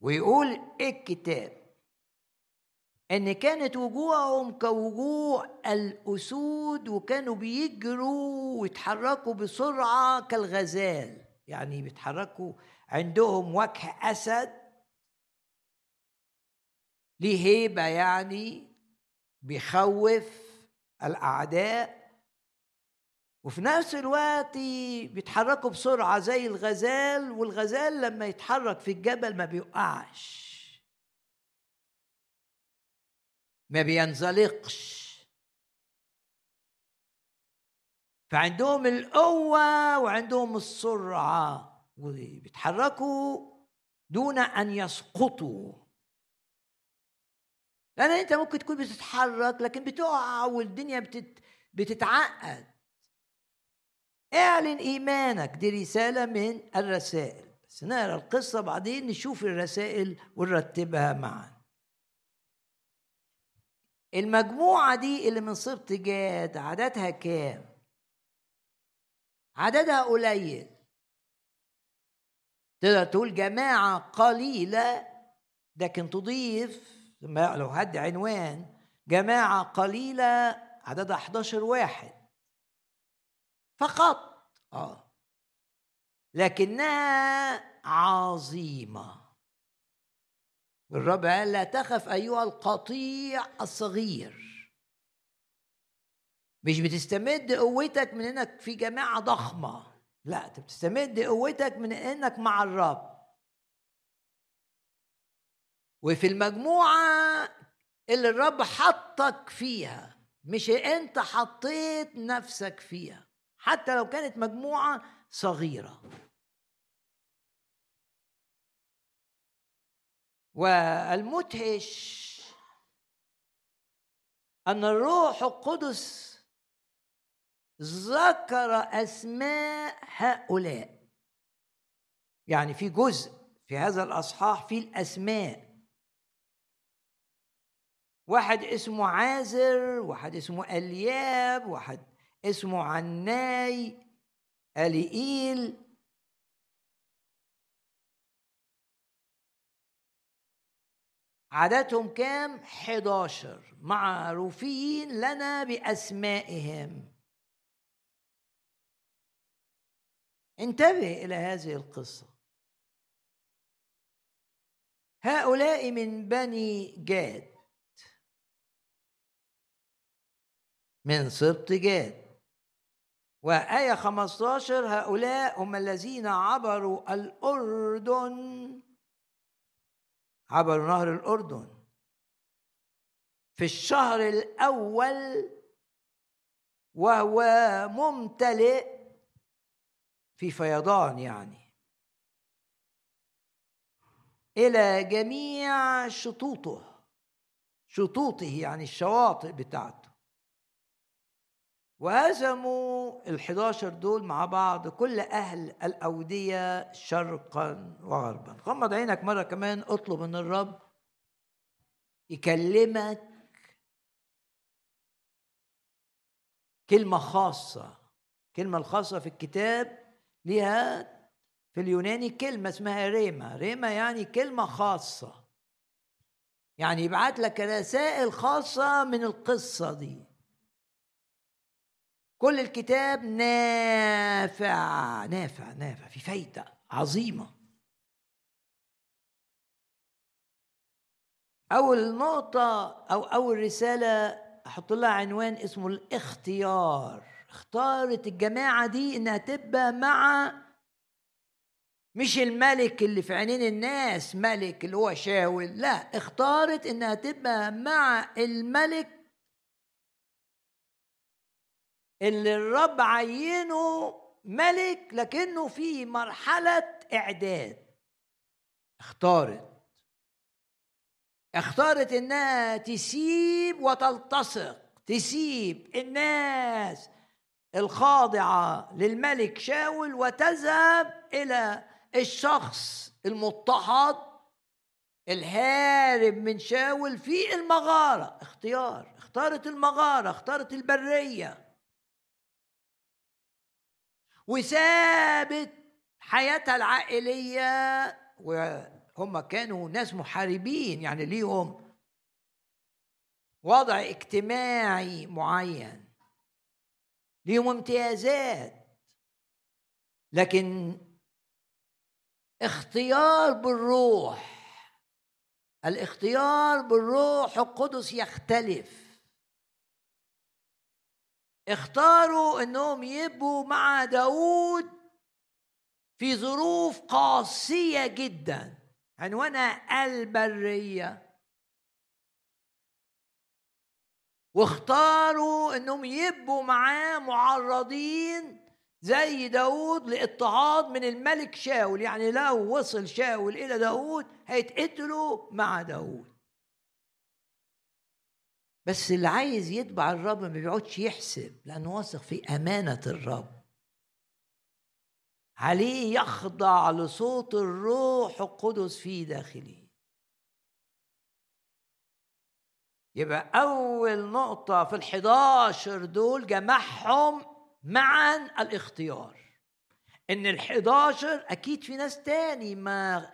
ويقول الكتاب إن كانت وجوههم كوجوه الأسود وكانوا بيجروا ويتحركوا بسرعة كالغزال. يعني بيتحركوا عندهم وجه أسد. ليه هيبة يعني؟ بيخوف الأعداء. وفي نفس الوقت بيتحركوا بسرعة زي الغزال والغزال لما يتحرك في الجبل ما بيوقعش. ما بينزلقش. فعندهم القوة وعندهم السرعة وبيتحركوا دون أن يسقطوا. لأن أنت ممكن تكون بتتحرك لكن بتقع والدنيا بتت... بتتعقد. اعلن إيمانك دي رسالة من الرسائل. بس نقرأ القصة بعدين نشوف الرسائل ونرتبها معا. المجموعة دي اللي من سبط جاد عددها كام؟ عددها قليل. تقدر تقول جماعة قليلة لكن تضيف لو هدي عنوان جماعة قليلة عددها 11 واحد. فقط. آه. لكنها عظيمة. الرب قال لا تخف أيها القطيع الصغير. مش بتستمد قوتك من إنك في جماعة ضخمة. لا أنت بتستمد قوتك من إنك مع الرب. وفي المجموعة اللي الرب حطك فيها مش أنت حطيت نفسك فيها. حتى لو كانت مجموعة صغيرة. والمدهش أن الروح القدس ذكر أسماء هؤلاء. يعني في جزء في هذا الأصحاح في الأسماء. واحد اسمه عازر واحد اسمه ألياب واحد اسمه عناي اليئيل عددهم كام؟ 11 معروفين لنا بأسمائهم. انتبه إلى هذه القصة. هؤلاء من بني جاد. من سبط جاد. وآية 15 هؤلاء هم الذين عبروا الأردن. عبروا نهر الأردن. في الشهر الأول وهو ممتلئ في فيضان يعني. إلى جميع شطوطه شطوطه يعني الشواطئ بتاعته. وهزموا الحداشر دول مع بعض كل أهل الأودية شرقا وغربا. غمض عينك مرة كمان اطلب من الرب يكلمك كلمة خاصة. الكلمة الخاصة في الكتاب ليها في اليوناني كلمة اسمها ريما. ريما يعني كلمة خاصة. يعني يبعت لك رسائل خاصة من القصة دي. كل الكتاب نافع نافع نافع في فايدة عظيمة. أول نقطة أو أول رسالة أحط لها عنوان اسمه الاختيار. اختارت الجماعة دي إنها تبقى مع مش الملك اللي في عينين الناس ملك اللي هو شاول لا اختارت إنها تبقى مع الملك اللي الرب عينه ملك لكنه في مرحلة إعداد. اختارت. اختارت إنها تسيب وتلتصق تسيب الناس الخاضعة للملك شاول وتذهب إلى الشخص المضطهد الهارب من شاول في المغارة. اختيار. اختارت المغارة اختارت البرية. وسابت حياتها العائلية وهم كانوا ناس محاربين يعني ليهم وضع اجتماعي معين ليهم امتيازات. لكن اختيار بالروح الاختيار بالروح القدس يختلف. اختاروا انهم يبقوا مع داود في ظروف قاسية جدا عنوانها البرية. واختاروا انهم يبقوا معاه معرضين زي داود لاضطهاد من الملك شاول يعني لو وصل شاول إلى داود هيتقتلوا مع داود بس اللي عايز يتبع الرب ما بيقعدش يحسب لأنه واثق في أمانة الرب. عليه يخضع لصوت الروح القدس في داخله يبقى أول نقطة في الحداشر دول جمعهم معا الاختيار. إن الحداشر أكيد في ناس تاني ما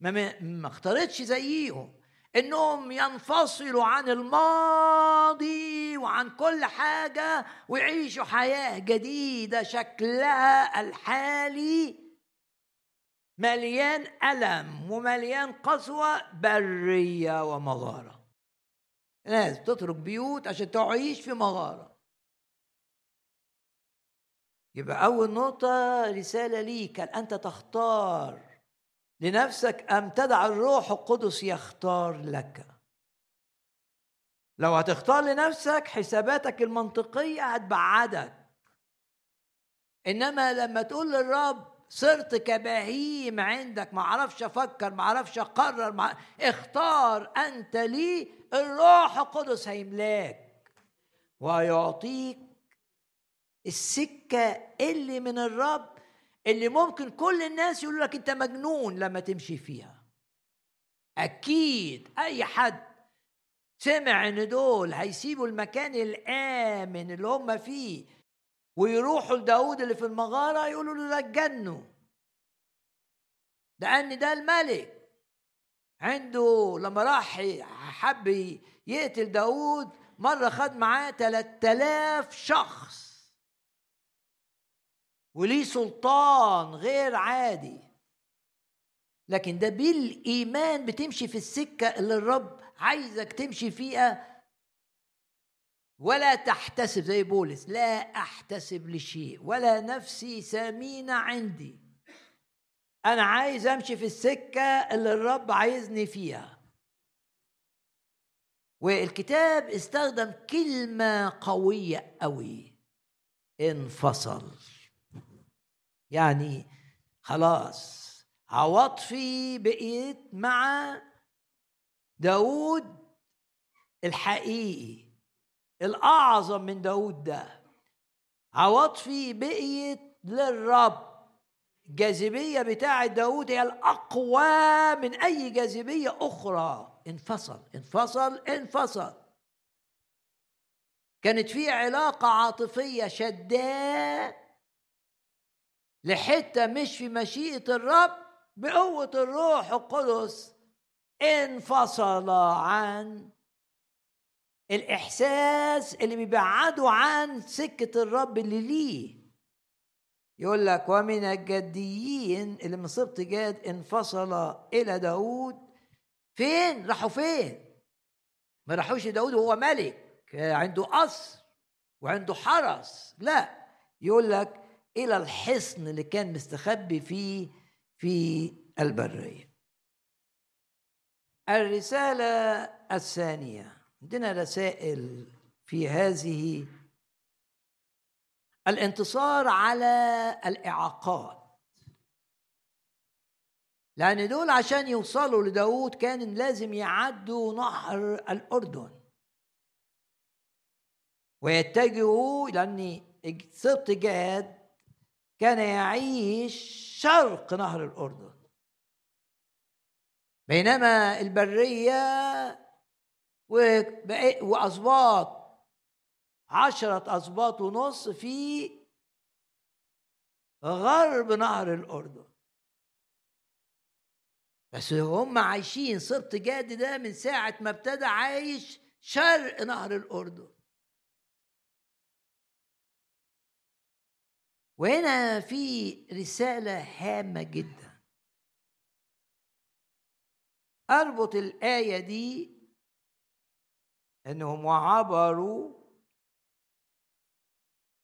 ما ما اختارتش زيهم. إنهم ينفصلوا عن الماضي وعن كل حاجة ويعيشوا حياة جديدة شكلها الحالي. مليان ألم ومليان قسوة برية ومغارة. ناس تترك بيوت عشان تعيش في مغارة. يبقى أول نقطة رسالة ليك أنت تختار لنفسك أم تدع الروح القدس يختار لك. لو هتختار لنفسك حساباتك المنطقية هتبعدك. إنما لما تقول للرب صرت كبهيم عندك ما أعرفش أفكر ما أعرفش أقرر مع... اختار أنت لي الروح القدس هيملاك. ويعطيك السكة اللي من الرب اللي ممكن كل الناس يقولوا لك انت مجنون لما تمشي فيها. أكيد أي حد سمع إن دول هيسيبوا المكان الآمن اللي هم فيه ويروحوا لداود اللي في المغارة يقولوا له ده اتجنوا لأن ده الملك. عنده لما راح حب يقتل داود مرة خد معاه 3000 شخص. وليه سلطان غير عادي. لكن ده بالإيمان بتمشي في السكة اللي الرب عايزك تمشي فيها. ولا تحتسب زي بولس لا أحتسب لشيء ولا نفسي ثمينه عندي. أنا عايز أمشي في السكة اللي الرب عايزني فيها. والكتاب استخدم كلمة قوية قوي انفصل. يعني خلاص عواطفي بقيت مع داود الحقيقي الأعظم من داود ده. عواطفي بقيت للرب. الجاذبية بتاعة داود هي الأقوى من أي جاذبية أخرى. انفصل انفصل انفصل. كانت في علاقة عاطفية شداه لحتة مش في مشيئة الرب بقوة الروح القدس انفصل عن الإحساس اللي بيبعده عن سكة الرب اللي ليه. يقول لك ومن الجديين اللي من سبط جاد انفصل إلى داود. فين؟ راحوا فين؟ ما راحوش داود وهو ملك عنده قصر وعنده حرس. لا يقول لك إلى الحصن اللي كان مستخبي فيه في البرية. الرسالة الثانية. عندنا رسائل في هذه. الانتصار على الإعاقات. لأن دول عشان يوصلوا لداود كان لازم يعدوا نهر الأردن. ويتجهوا لأن سبط جاد كان يعيش شرق نهر الأردن. بينما البرية وأسباط عشرة أسباط ونص في غرب نهر الأردن. بس هم عايشين صرت جاد ده من ساعة ما ابتدى عايش شرق نهر الأردن. وهنا في رسالة هامة جدا. أربط الآية دي أنهم عبروا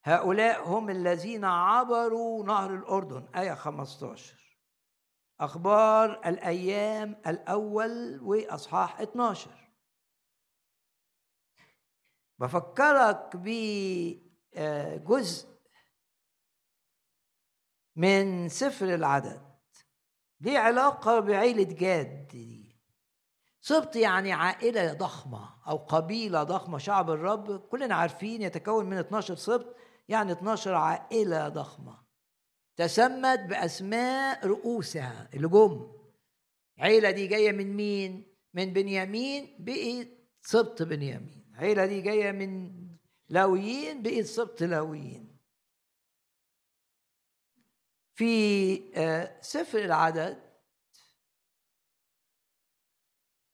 هؤلاء هم الذين عبروا نهر الأردن آية 15 أخبار الأيام الأول وأصحاح 12 بفكرك بجزء من سفر العدد. ليه علاقة بعيلة جاد دي؟ سبط يعني عائلة ضخمة أو قبيلة ضخمة شعب الرب كلنا عارفين يتكون من 12 سبط يعني 12 عائلة ضخمة. تسمت بأسماء رؤوسها اللي جم. العيلة دي جاية من مين؟ من بنيامين بقيت سبط بنيامين. العيلة دي جاية من لاويين بقيت سبط لاويين في آه، سفر العدد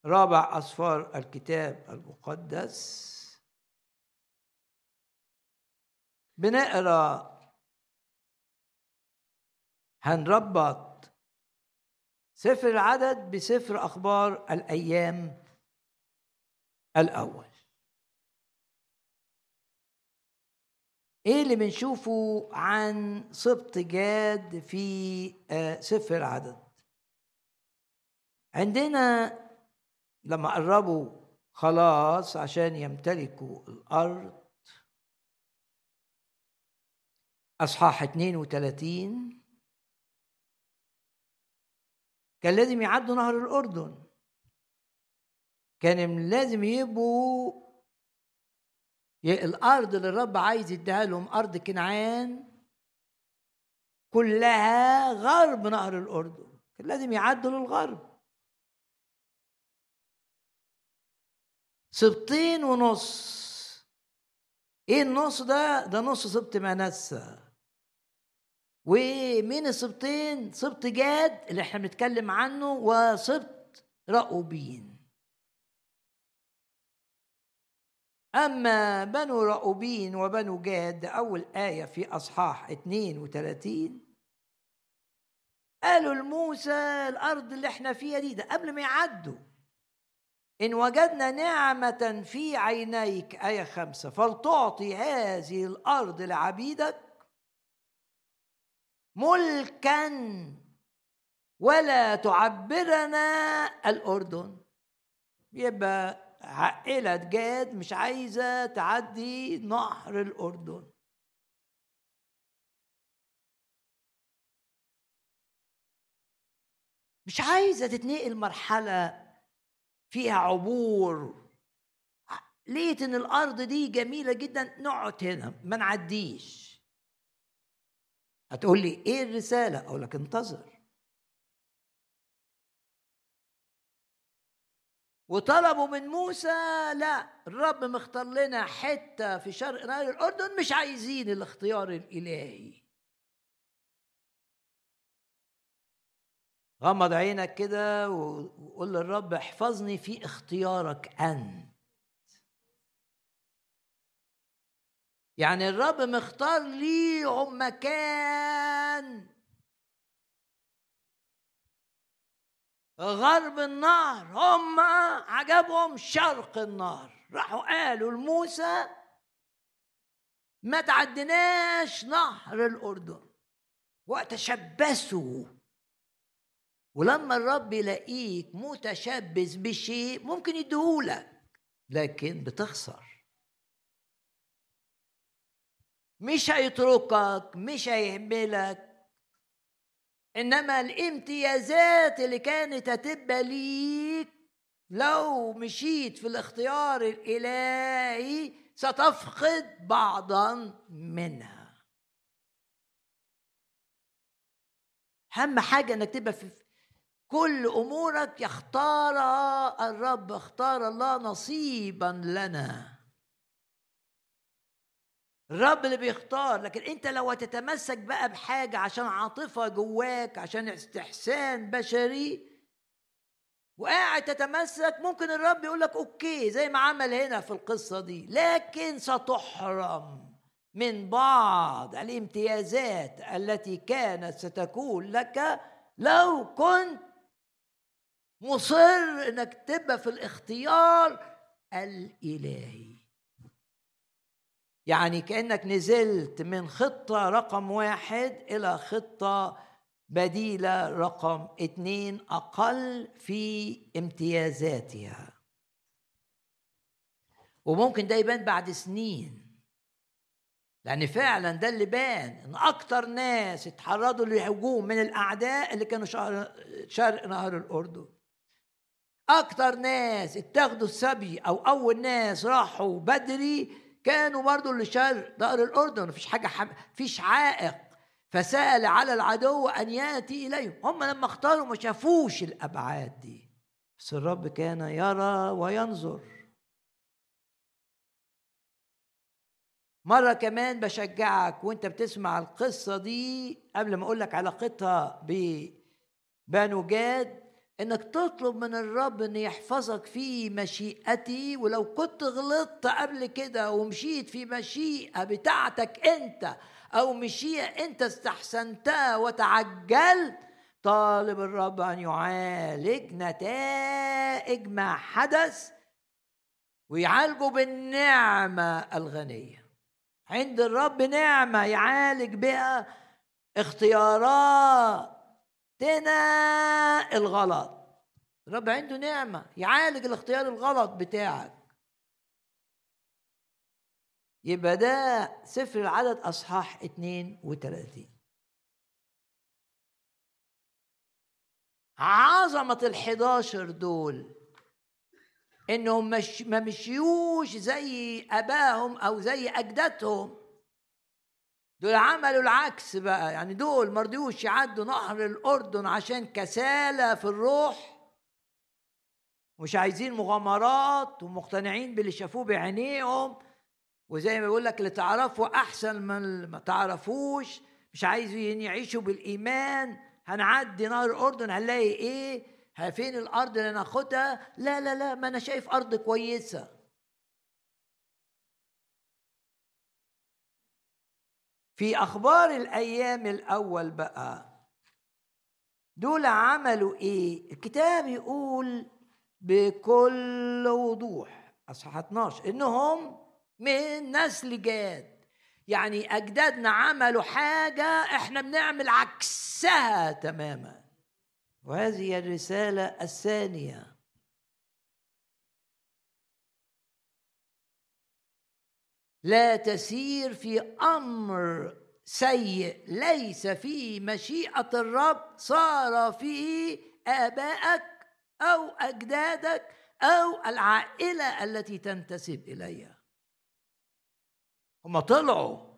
رابع أصفار الكتاب المقدس. بنقرأ هنربط سفر العدد بسفر أخبار الأيام الأول. إيه اللي بنشوفه عن سبط جاد في آه، سفر العدد؟ عندنا لما قربوا خلاص عشان يمتلكوا الأرض أصحاح 32 كان لازم يعدوا نهر الأردن. كان لازم يبقوا الأرض اللي الرب عايز يديها لهم أرض كنعان كلها غرب نهر الأردن. كان لازم يعدوا للغرب. سبطين ونص. إيه النص ده؟ ده نص سبط منسى ومين السبطين؟ سبط جاد اللي إحنا بنتكلم عنه وسبط رأوبين أما بنو رأوبين وبنو جاد أول آية في أصحاح 32 قالوا لموسى الأرض اللي إحنا فيها دي ده قبل ما يعدوا. إن وجدنا نعمة في عينيك آية خمسة. فلتعطي هذه الأرض لعبيدك ملكا ولا تعبرنا الأردن. يبقى عائلة جاد مش عايزة تعدي نهر الأردن. مش عايزة تتنقل مرحلة فيها عبور. لقيت إن الأرض دي جميلة جدا نقعد هنا ما نعديش. هتقول لي إيه الرسالة؟ أقول لك انتظر. وطلبوا من موسى لا الرب مختار لنا حتة في شرق نهر الأردن مش عايزين الاختيار الإلهي. غمض عينك كده وقول للرب احفظني في اختيارك أنت. يعني الرب مختار ليهم مكان. غرب النهر هم عجبهم شرق النهر راحوا قالوا لموسى ما تعدناش نهر الأردن. وتشبثوا ولما الرب يلاقيك متشبث بشيء ممكن يديهولك لكن بتخسر. مش هيتركك مش هيهملك. إنما الامتيازات اللي كانت هتبقى ليك لو مشيت في الاختيار الإلهي ستفقد بعضا منها. أهم حاجة إنك تبقى في كل أمورك يختار الرب اختار الله نصيبا لنا. الرب اللي بيختار. لكن انت لو هتتمسك بقى بحاجة عشان عاطفة جواك عشان استحسان بشري وقاعد تتمسك ممكن الرب يقول لك أوكي زي ما عمل هنا في القصة دي. لكن ستحرم من بعض الامتيازات التي كانت ستكون لك لو كنت مصر إنك تبقى في الاختيار الإلهي. يعني كأنك نزلت من خطة رقم واحد إلى خطة بديلة رقم اتنين أقل في امتيازاتها. وممكن ده يبان بعد سنين لأن فعلا ده اللي بان إن أكتر ناس اتحرضوا للهجوم من الأعداء اللي كانوا شرق نهر الأردن. أكتر ناس اتاخدوا السبي أو أول ناس راحوا بدري كانوا برضو اللي شرق نهر الأردن مفيش حاجة حم... فيش عائق. فسأل على العدو أن يأتي إليهم. هم لما اختاروا ما شافوش الأبعاد دي. بس الرب كان يرى وينظر. مرة كمان بشجعك وأنت بتسمع القصة دي قبل ما أقول لك علاقتها ببنو جاد. إنك تطلب من الرب إن يحفظك في مشيئتي ولو كنت غلطت قبل كده ومشيت في مشيئة بتاعتك أنت أو مشيئة أنت استحسنتها وتعجلت طالب الرب أن يعالج نتائج ما حدث ويعالجه بالنعمة الغنية. عند الرب نعمة يعالج بها اختياراتنا الغلط. الرب عنده نعمة يعالج الاختيار الغلط بتاعك. يبقى ده سفر العدد أصحاح 32 عظمة الحداشر دول إنهم مش ما مشيوش زي أباهم أو زي أجدادهم. دول عملوا العكس بقى. يعني دول ما رضيوش يعدوا نهر الأردن عشان كسالى في الروح. مش عايزين مغامرات ومقتنعين باللي شافوه بعينيهم. وزي ما بيقول لك اللي تعرفه أحسن من ما تعرفوش. مش عايزين يعيشوا بالإيمان. هنعدي نهر الأردن هنلاقي إيه؟ فين الأرض اللي ناخدها لا لا لا ما أنا شايف أرض كويسة. في أخبار الأيام الأول بقى دول عملوا إيه؟ الكتاب يقول بكل وضوح اصحاح 12 إنهم من نسل جاد. يعني أجدادنا عملوا حاجة إحنا بنعمل عكسها تماما. وهذه الرسالة الثانية. لا تسير في أمر سيء. ليس في مشيئة الرب. صار فيه آبائك أو أجدادك أو العائلة التي تنتسب إليها. هم طلعوا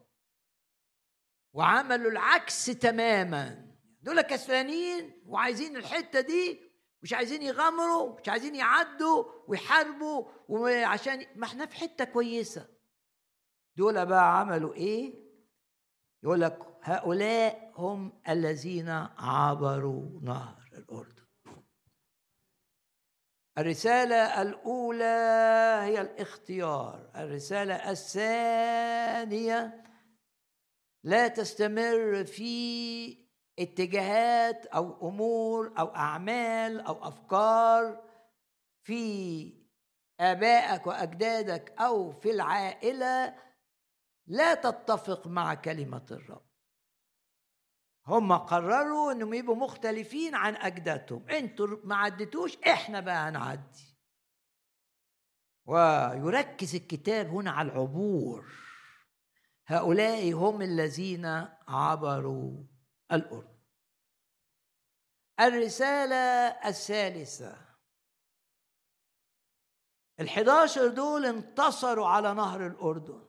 وعملوا العكس تماما. دول كسلانين وعايزين الحتة دي مش عايزين يغامروا مش عايزين يعدوا ويحاربوا وعشان ما إحنا في حتة كويسة. دول بقى عملوا إيه؟ يقول لك هؤلاء هم الذين عبروا نهر الأردن. الرسالة الأولى هي الاختيار الرسالة الثانية لا تستمر في اتجاهات أو أمور أو أعمال أو أفكار في آبائك وأجدادك أو في العائلة لا تتفق مع كلمة الرب. هم قرروا إنهم يبقوا مختلفين عن اجدادهم أنتوا ما عدتوش إحنا بقى هنعدي. ويركز الكتاب هنا على العبور. هؤلاء هم الذين عبروا الأردن. الرسالة الثالثة. الحداشر دول انتصروا على نهر الأردن.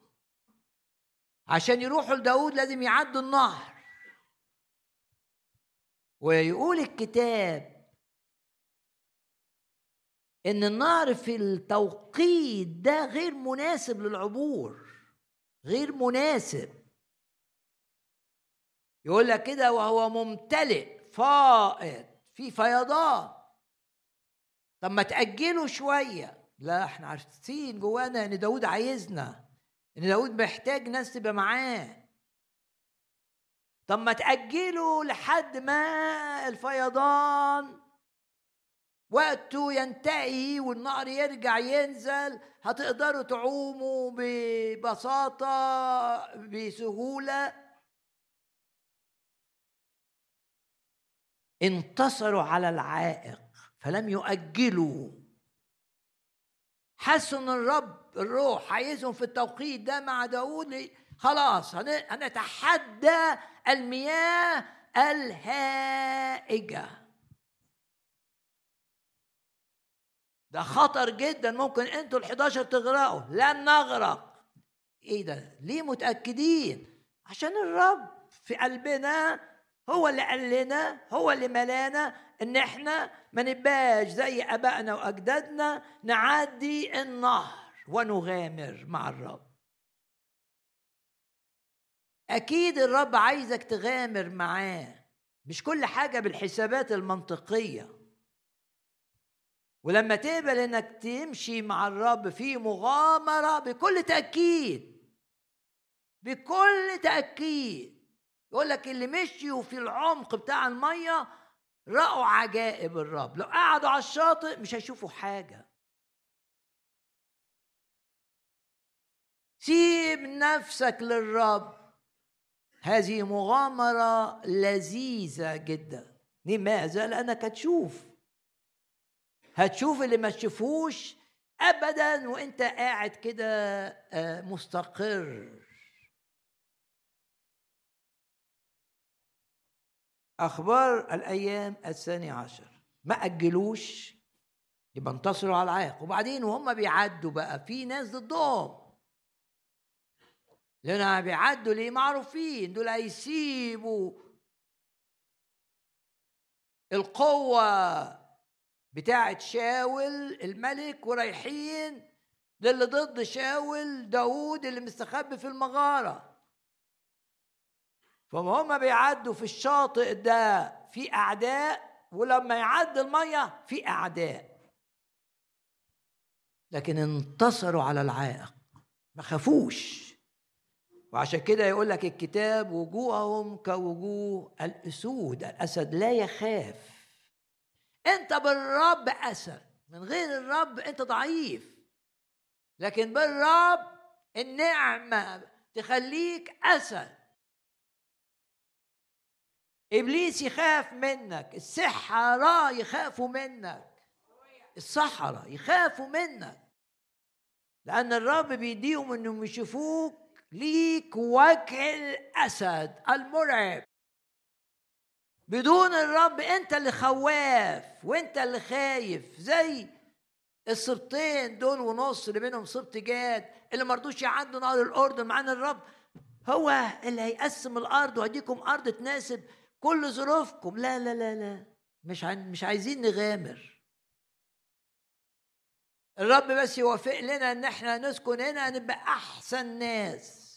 عشان يروحوا لداود لازم يعدوا النهر. ويقول الكتاب إن النهر في التوقيت ده غير مناسب للعبور غير مناسب. يقول لك كده وهو ممتلئ فائض في فيضان. طب ما تأجلوا شوية. لا إحنا عارفين جوانا إن داود عايزنا. إن داود محتاج ناس تبقى معاه. طب ما تأجلوا لحد ما الفيضان. وقته ينتهي والنهر يرجع ينزل هتقدروا تعوموا ببساطة بسهولة. انتصروا على العائق فلم يؤجلوا. حسوا إن الرب الروح عايزهم في التوقيت ده مع داود خلاص هنتحدى المياه الهائجة. ده خطر جدا ممكن أنتوا ال11 تغرقوا. لن نغرق. إيه ده؟ ليه متأكدين؟ عشان الرب في قلبنا هو اللي قال لنا هو اللي ملانا. إن إحنا ما نبقاش زي آبائنا وأجدادنا نعدي النهر ونغامر مع الرب. أكيد الرب عايزك تغامر معاه مش كل حاجة بالحسابات المنطقية. ولما تقبل إنك تمشي مع الرب في مغامرة بكل تأكيد بكل تأكيد يقول لك اللي مشيوا في العمق بتاع المية رأوا عجائب الرب. لو قعدوا على الشاطئ مش هيشوفوا حاجة. سيب نفسك للرب. هذه مغامرة لذيذة جدا. لماذا؟ لأنك هتشوف. هتشوف اللي ما تشوفوش أبدا وأنت قاعد كده آه، مستقر. أخبار الأيام الثاني عشر. ما أجلوش؟ يبقى انتصروا على العائق وبعدين وهم بيعدوا بقى في ناس ضدهم. لأن بيعدوا ليه معروفين دول هيسيبوا القوة بتاعة شاول الملك ورايحين للي ضد شاول داود اللي مستخبي في المغارة. فما هما بيعدوا في الشاطئ ده في أعداء ولما يعدي المية في أعداء. لكن انتصروا على العائق. ما خافوش. وعشان كده يقول لك الكتاب وجوههم كوجوه الأسود. الأسد لا يخاف. أنت بالرب أسد. من غير الرب أنت ضعيف. لكن بالرب النعمة تخليك أسد. إبليس يخاف منك السحرة يخافوا منك. السحرة يخافوا منك. لأن الرب بيديهم إنهم يشوفوك ليك وجه الأسد المرعب. بدون الرب أنت اللي خواف وأنت اللي خايف زي السبطين دول ونص اللي بينهم سبط جاد اللي ما رضوش يعدوا نهر الأردن مع إن الرب هو اللي هيقسم الأرض وهيديكم أرض تناسب كل ظروفكم. لا لا لا لا. مش مش عايزين نغامر. الرب بس يوافق لنا إن إحنا نسكن هنا نبقى أحسن ناس.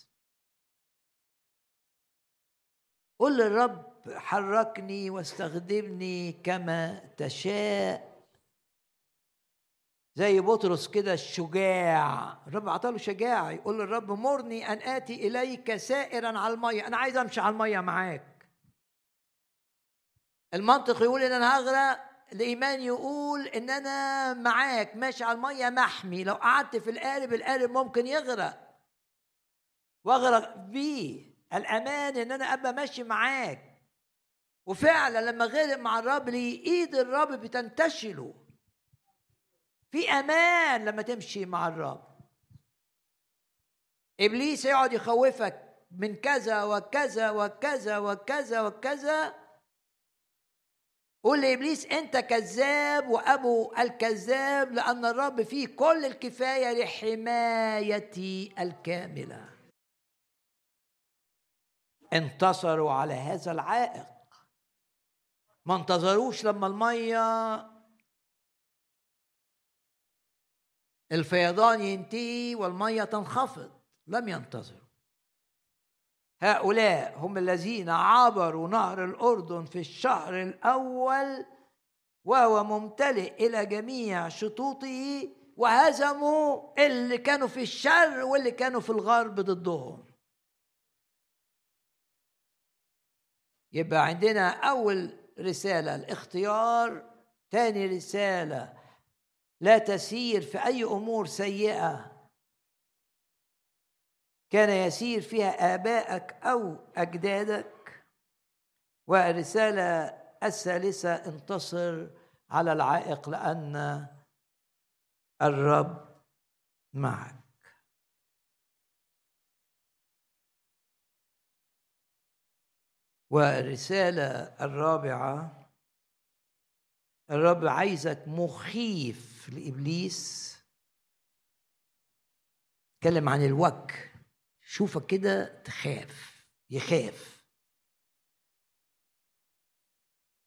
قل للرب حركني واستخدمني كما تشاء. زي بطرس كده الشجاع. الرب عطاله شجاعة يقول للرب مرني أن آتي إليك سائرا على المية. أنا عايز أمشي على المية معاك. المنطق يقول إن أنا هغرق الإيمان يقول إن أنا معاك ماشي على المية محمي. لو قعدت في القارب القارب ممكن يغرق. واغرق بيه. الأمان إن أنا أبقى ماشي معاك. وفعلا لما غرق مع الرب إيد الرب بتنتشله. في أمان لما تمشي مع الرب. إبليس يقعد يخوفك من كذا وكذا وكذا وكذا وكذا. قول لإبليس أنت كذاب وأبو الكذاب لأن الرب فيه كل الكفاية لحمايتي الكاملة. انتصروا على هذا العائق. ما انتظروش لما المية الفيضان ينتهي والمية تنخفض. لم ينتظروا. هؤلاء هم الذين عبروا نهر الأردن في الشهر الأول وهو ممتلئ إلى جميع شطوطه وهزموا اللي كانوا في الشر واللي كانوا في الغرب ضدهم. يبقى عندنا أول رسالة الاختيار. ثاني رسالة لا تسير في أي أمور سيئة. كان يسير فيها آبائك أو أجدادك. والرسالة الثالثة انتصر على العائق لأن الرب معك. والرسالة الرابعة الرب عايزك مخيف لإبليس. اتكلم عن الوك. شوفك كده تخاف يخاف.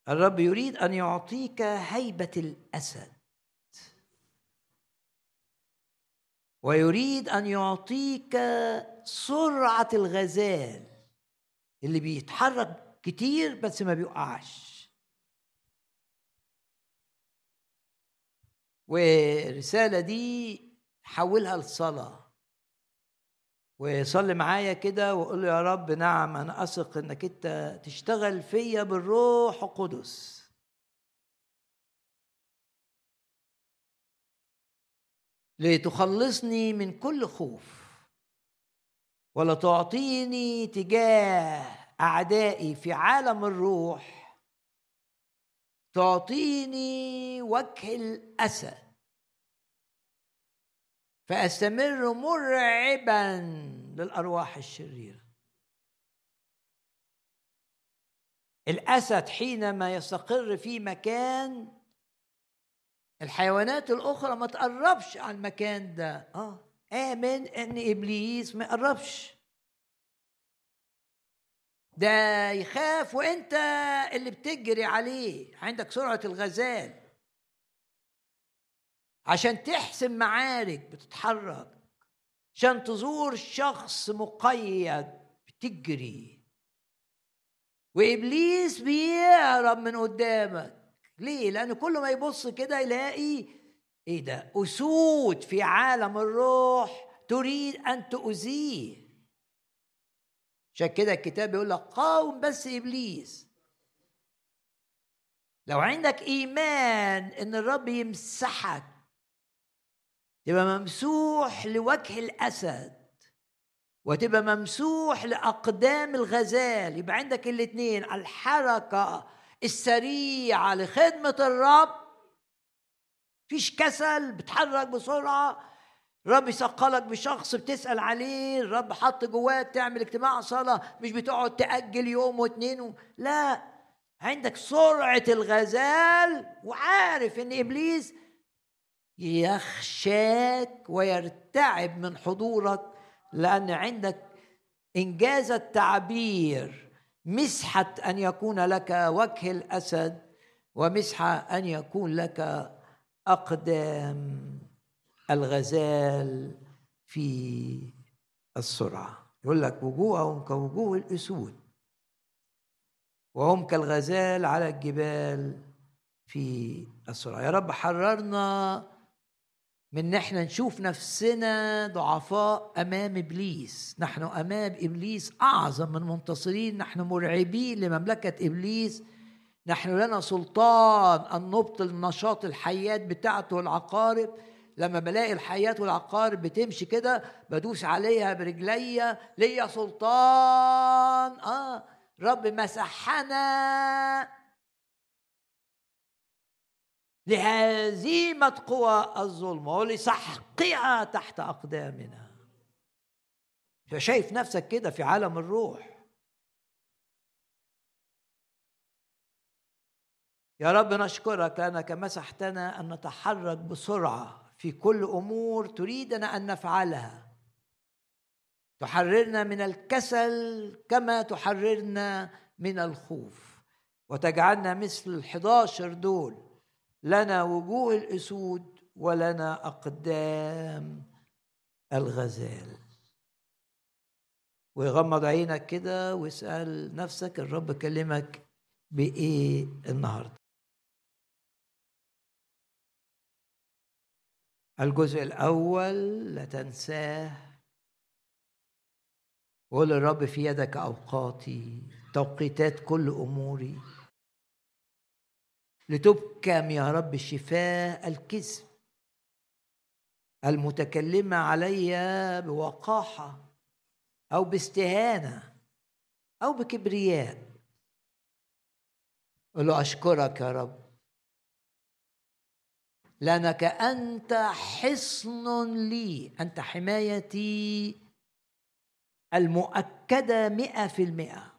الرب يريد أن يعطيك هيبة الأسد. ويريد أن يعطيك سرعة الغزال اللي بيتحرك كتير بس ما بيقعش. والرسالة دي حولها لصلاة. وصلي معايا كده وقول له يا رب نعم أنا أثق إنك أنت تشتغل فيا بالروح القدس. لتخلصني من كل خوف ولا تعطيني تجاه أعدائي في عالم الروح تعطيني وجه الأسد. فأستمر مرعبا للأرواح الشريرة. الأسد حينما يستقر في مكان الحيوانات الأخرى ما تقربش على المكان ده. آه آمن إن إبليس ما يقربش. ده يخاف وأنت اللي بتجري عليه. عندك سرعة الغزال. عشان تحسم معارك بتتحرك عشان تزور شخص مقيد بتجري. وإبليس بيهرب من قدامك. ليه؟ لأن كل ما يبص كده يلاقي إيه ده؟ أسود في عالم الروح تريد أن تؤذيه. عشان كده الكتاب يقول لك قاوم بس إبليس. لو عندك إيمان إن الرب يمسحك تبقى ممسوح لوجه الأسد وتبقى ممسوح لأقدام الغزال. يبقى عندك الاثنين الحركة السريعة لخدمة الرب. فيش كسل بتحرك بسرعة. الرب يثقلك بشخص بتسأل عليه الرب حط جواك تعمل اجتماع صلاة مش بتقعد تأجل يوم واتنين و... لا عندك سرعة الغزال وعارف إن إبليس يخشاك ويرتعب من حضورك لأن عندك إنجاز التعبير مسحة أن يكون لك وجه الأسد ومسحة أن يكون لك أقدام. الغزال في السرعة. يقول لك وجوههم كوجوه الأسود وهم كالغزال على الجبال في السرعة. يا رب حررنا من إن إحنا نشوف نفسنا ضعفاء أمام إبليس. نحن أمام إبليس أعظم من منتصرين. نحن مرعبين لمملكة إبليس. نحن لنا سلطان. ان نبطل نشاط الحيات بتاعته والعقارب لما بلاقي الحيات والعقارب بتمشي كده بدوس عليها برجليا ليا سلطان. آه رب مسحنا. لهزيمة قوى الظلم ولسحقها تحت أقدامنا. فشايف نفسك كده في عالم الروح. يا رب نشكرك لأنك مسحتنا أن نتحرك بسرعة في كل أمور تريدنا أن نفعلها. تحررنا من الكسل كما تحررنا من الخوف. وتجعلنا مثل الحداشر دول لنا وجوه الأسود ولنا أقدام الغزال. ويغمض عينك كده واسأل نفسك الرب كلمك بإيه النهارده؟ الجزء الأول لا تنساه. قول الرب في يدك أوقاتي توقيتات كل أموري. لتبكم يا رب شفاء الكذب. المتكلمة علي بوقاحة أو باستهانة أو بكبرياء. قل له أشكرك يا رب. لأنك أنت حصن لي. أنت حمايتي المؤكدة مئة في المئة.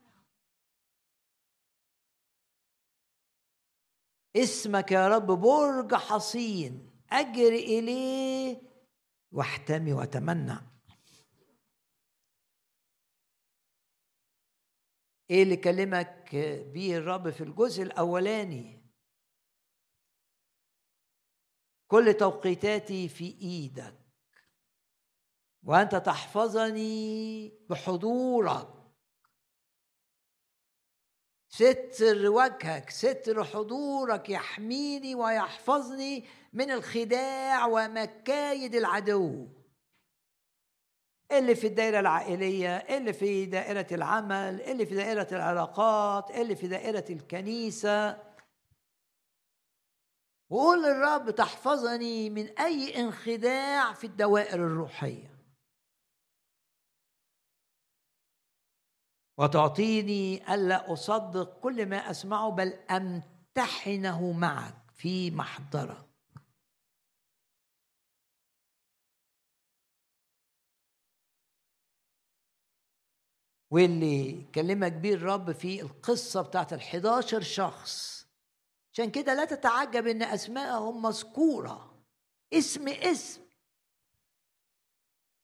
اسمك يا رب برج حصين. أجري إليه واحتمي وأتمنى. إيه اللي كلمك بيه الرب في الجزء الأولاني؟ كل توقيتاتي في إيدك وأنت تحفظني بحضورك. ستر وجهك ستر حضورك يحميني ويحفظني من الخداع ومكايد العدو. اللي في الدائرة العائلية اللي في دائرة العمل اللي في دائرة العلاقات اللي في دائرة الكنيسة. وقول للرب تحفظني من أي انخداع في الدوائر الروحية. وتعطيني ألا أصدق كل ما أسمعه بل أمتحنه معك في محضرك. واللي كلمك بيه الرب في القصة بتاعت الحداشر شخص. عشان كده لا تتعجب إن أسماءهم مذكورة. اسم اسم.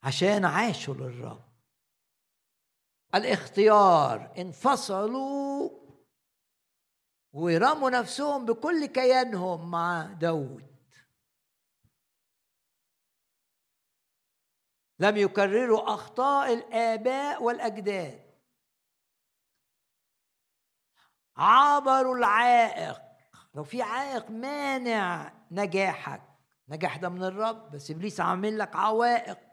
عشان عاشوا للرب. الاختيار انفصلوا ورموا نفسهم بكل كيانهم مع داود. لم يكرروا أخطاء الآباء والأجداد. عبروا العائق. لو في عائق مانع نجاحك نجاح ده من الرب بس إبليس عامل لك عوائق.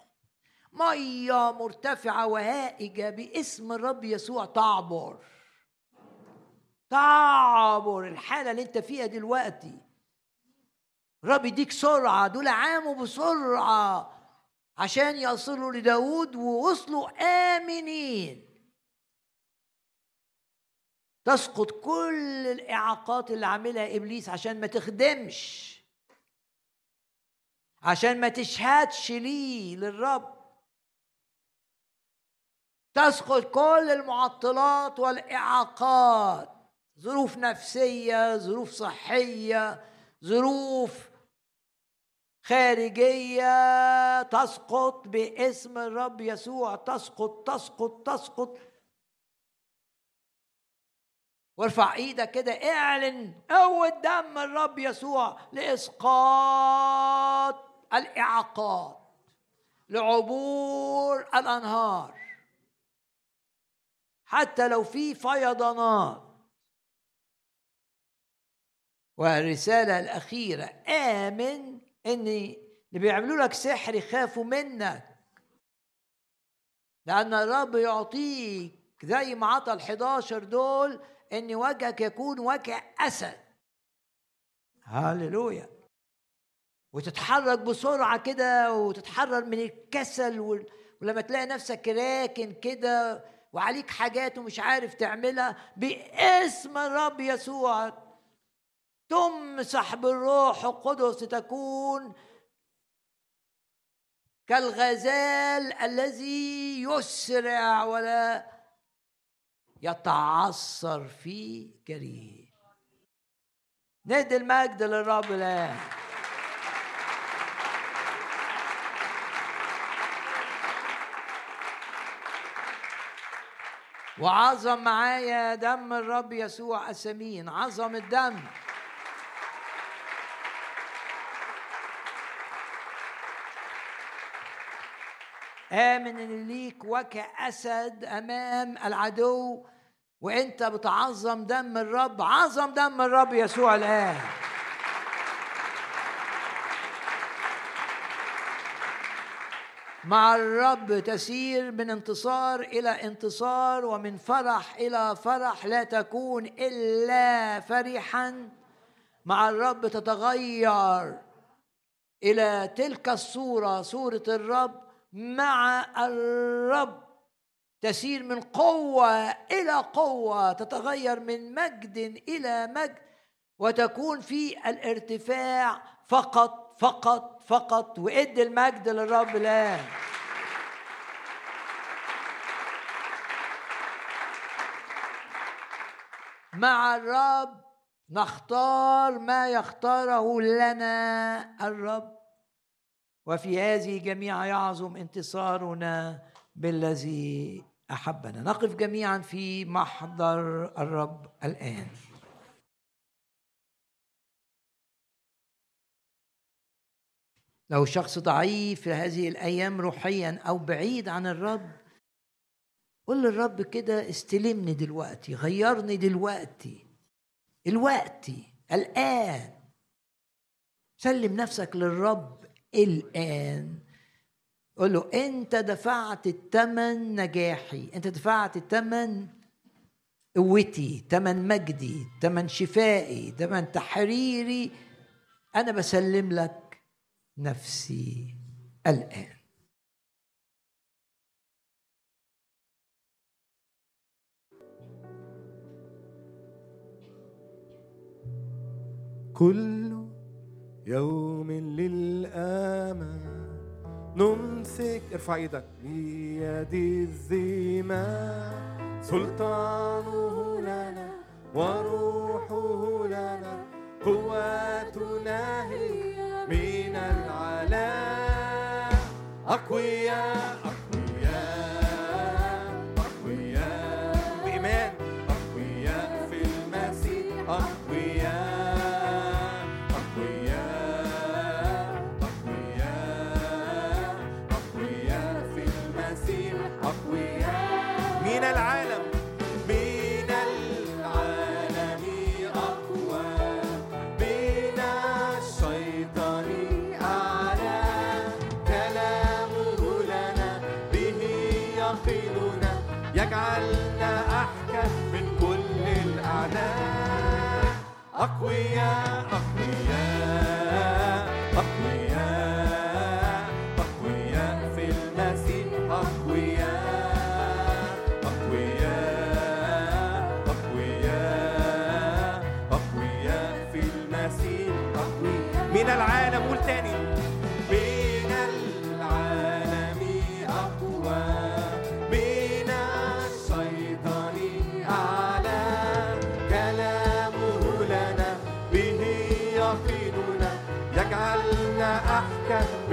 مية مرتفعة وهائجة باسم الرب يسوع. تعبر. تعبر. الحالة اللي انت فيها دلوقتي. الرب يديك سرعة. دول عاموا بسرعة. عشان يصلوا لداود ووصلوا آمنين. تسقط كل الإعاقات اللي عاملها إبليس عشان ما تخدمش. عشان ما تشهدش ليه للرب. تسقط كل المعطلات والإعاقات. ظروف نفسية ظروف صحية ظروف خارجية. تسقط باسم الرب يسوع. تسقط تسقط تسقط. وارفع إيدك كده اعلن قوة دم الرب يسوع لإسقاط الإعاقات لعبور الأنهار. حتى لو في فيضانات. والرسالة الأخيرة آمن ان اللي بيعملوا لك سحر يخافوا منك. لأن الرب يعطيك زي ما عطى ال 11 دول إن وجهك يكون وجه أسد. هللويا. وتتحرك بسرعة كده وتتحرر من الكسل ولما تلاقي نفسك راكن كده وعليك حاجات ومش عارف تعملها باسم الرب يسوع. تمسح بالروح القدس تكون كالغزال الذي يسرع ولا يتعثر في جريه ندي المجد للرب الآن. وعظم معايا دم الرب يسوع السمين. عظم الدم. آمن ليك وكأسد أمام العدو وأنت بتعظم دم الرب. عظم دم الرب يسوع الآن. مع الرب تسير من انتصار إلى انتصار ومن فرح إلى فرح لا تكون إلا فرحا. مع الرب تتغير إلى تلك الصورة صورة الرب. مع الرب تسير من قوة إلى قوة تتغير من مجد إلى مجد وتكون في الارتفاع فقط. فقط فقط وإد المجد للرب الآن مع الرب نختار ما يختاره لنا الرب وفي هذه جميعا يعظم انتصارنا بالذي أحبنا. نقف جميعا في محضر الرب الآن. لو شخص ضعيف في هذه الأيام روحيا أو بعيد عن الرب قول للرب كده استلمني دلوقتي غيرني دلوقتي الوقتي الآن. سلم نفسك للرب الآن. قول له أنت دفعت الثمن نجاحي أنت دفعت الثمن قوتي ثمن مجدي ثمن شفائي ثمن تحريري. أنا بسلم لك نفسي الآن. كل يوم للأمان نمسك ارفع إيدك. بيد الزمان سلطانه لنا وروحه لنا قواتنا هي أقوياء أقوياء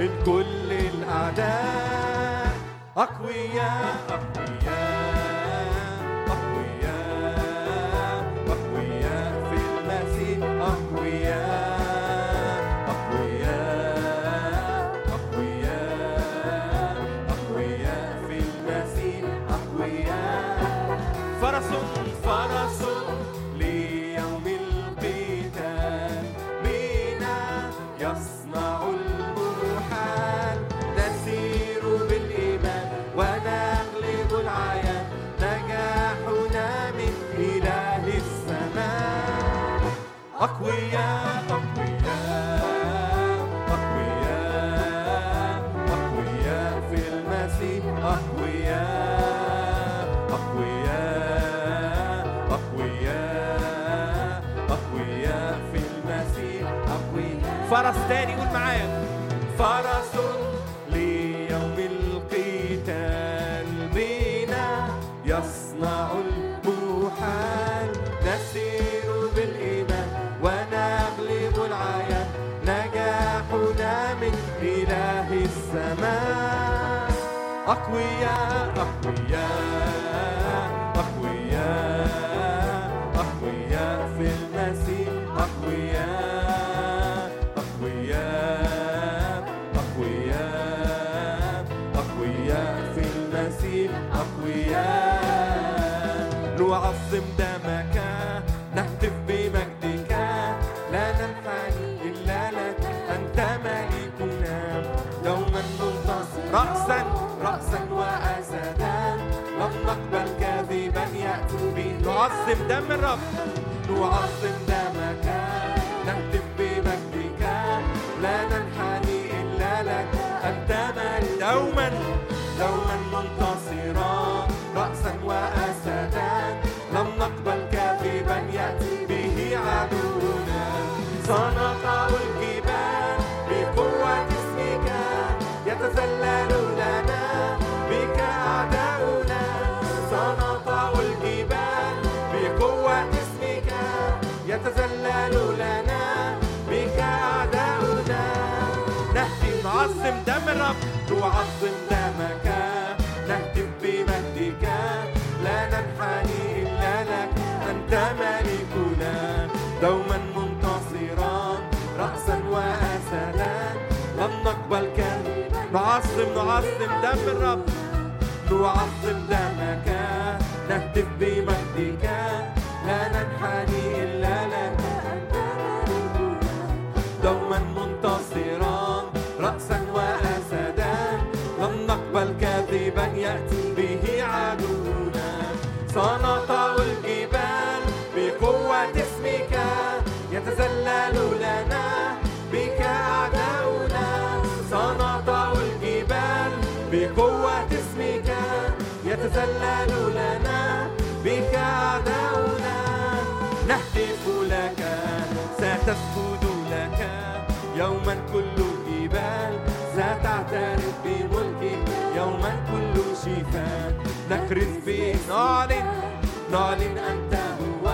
من كل الأعداء. أقوياء أقوياء. تاني قول معايا. فرس ليوم القتال بنا يصنع المحال نسير بالإيمان ونغلب العيان. نجاحنا من إله السماء. أقوياء أقوياء. رأسا رأسا وأسدا لم نقبل كاذبا يأتي به. نعظم دم الرب. نعظم نعظم نعظم دم الرب. نعظم دمك. نهتف بمجدك. لا ننحني إلا لك. دوما منتصرا رأسا وأسدا. لن نقبل كاذبا يأتي به عدونا. سنطأ الجبال بقوة اسمك. يتذلل لنا. يتذلل لنا بك أعداؤنا. نهتف لك ستسجد لك يوما كل الجبال ستعترف بملكك يوما كل شفاء. نكرز به نعلن نعلن أنت هو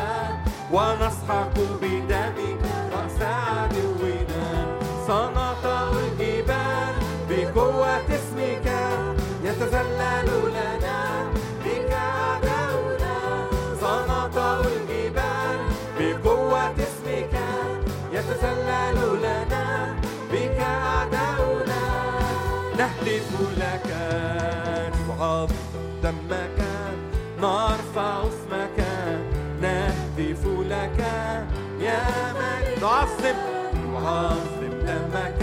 ونسحق بدمك رأس عدونا. سنطأ الجبال بقوة اسمك. يتذلل لنا يتذلل لنا بك أعداؤنا. نهتف لك نعظم دمك نرفع اسمك. نهتف لك يا ملك نعظم نعظم دمك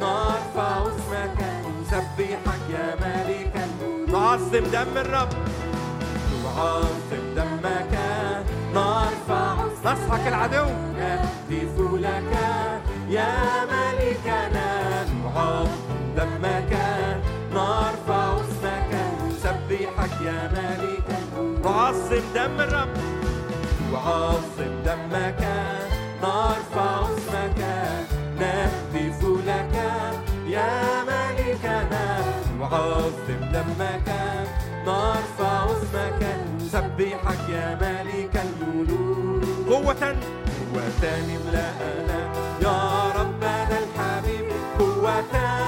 نرفع اسمك. نسبحك يا ملك نعظم دم الرب. نعظم دمك. نرفع نسحق العدو. نهتف لك يا ملكنا. نعظم دمك. نرفع اسمك. نسبحك يا ملك نعظم دم الرب. نعظم دمك. نرفع اسمك. نهتف لك يا ملكنا. نعظم دمك. نرفع اسمك نسبحك يا ملك الملوك. قوة. قوة املأنا يا ربنا الحبيب. قوة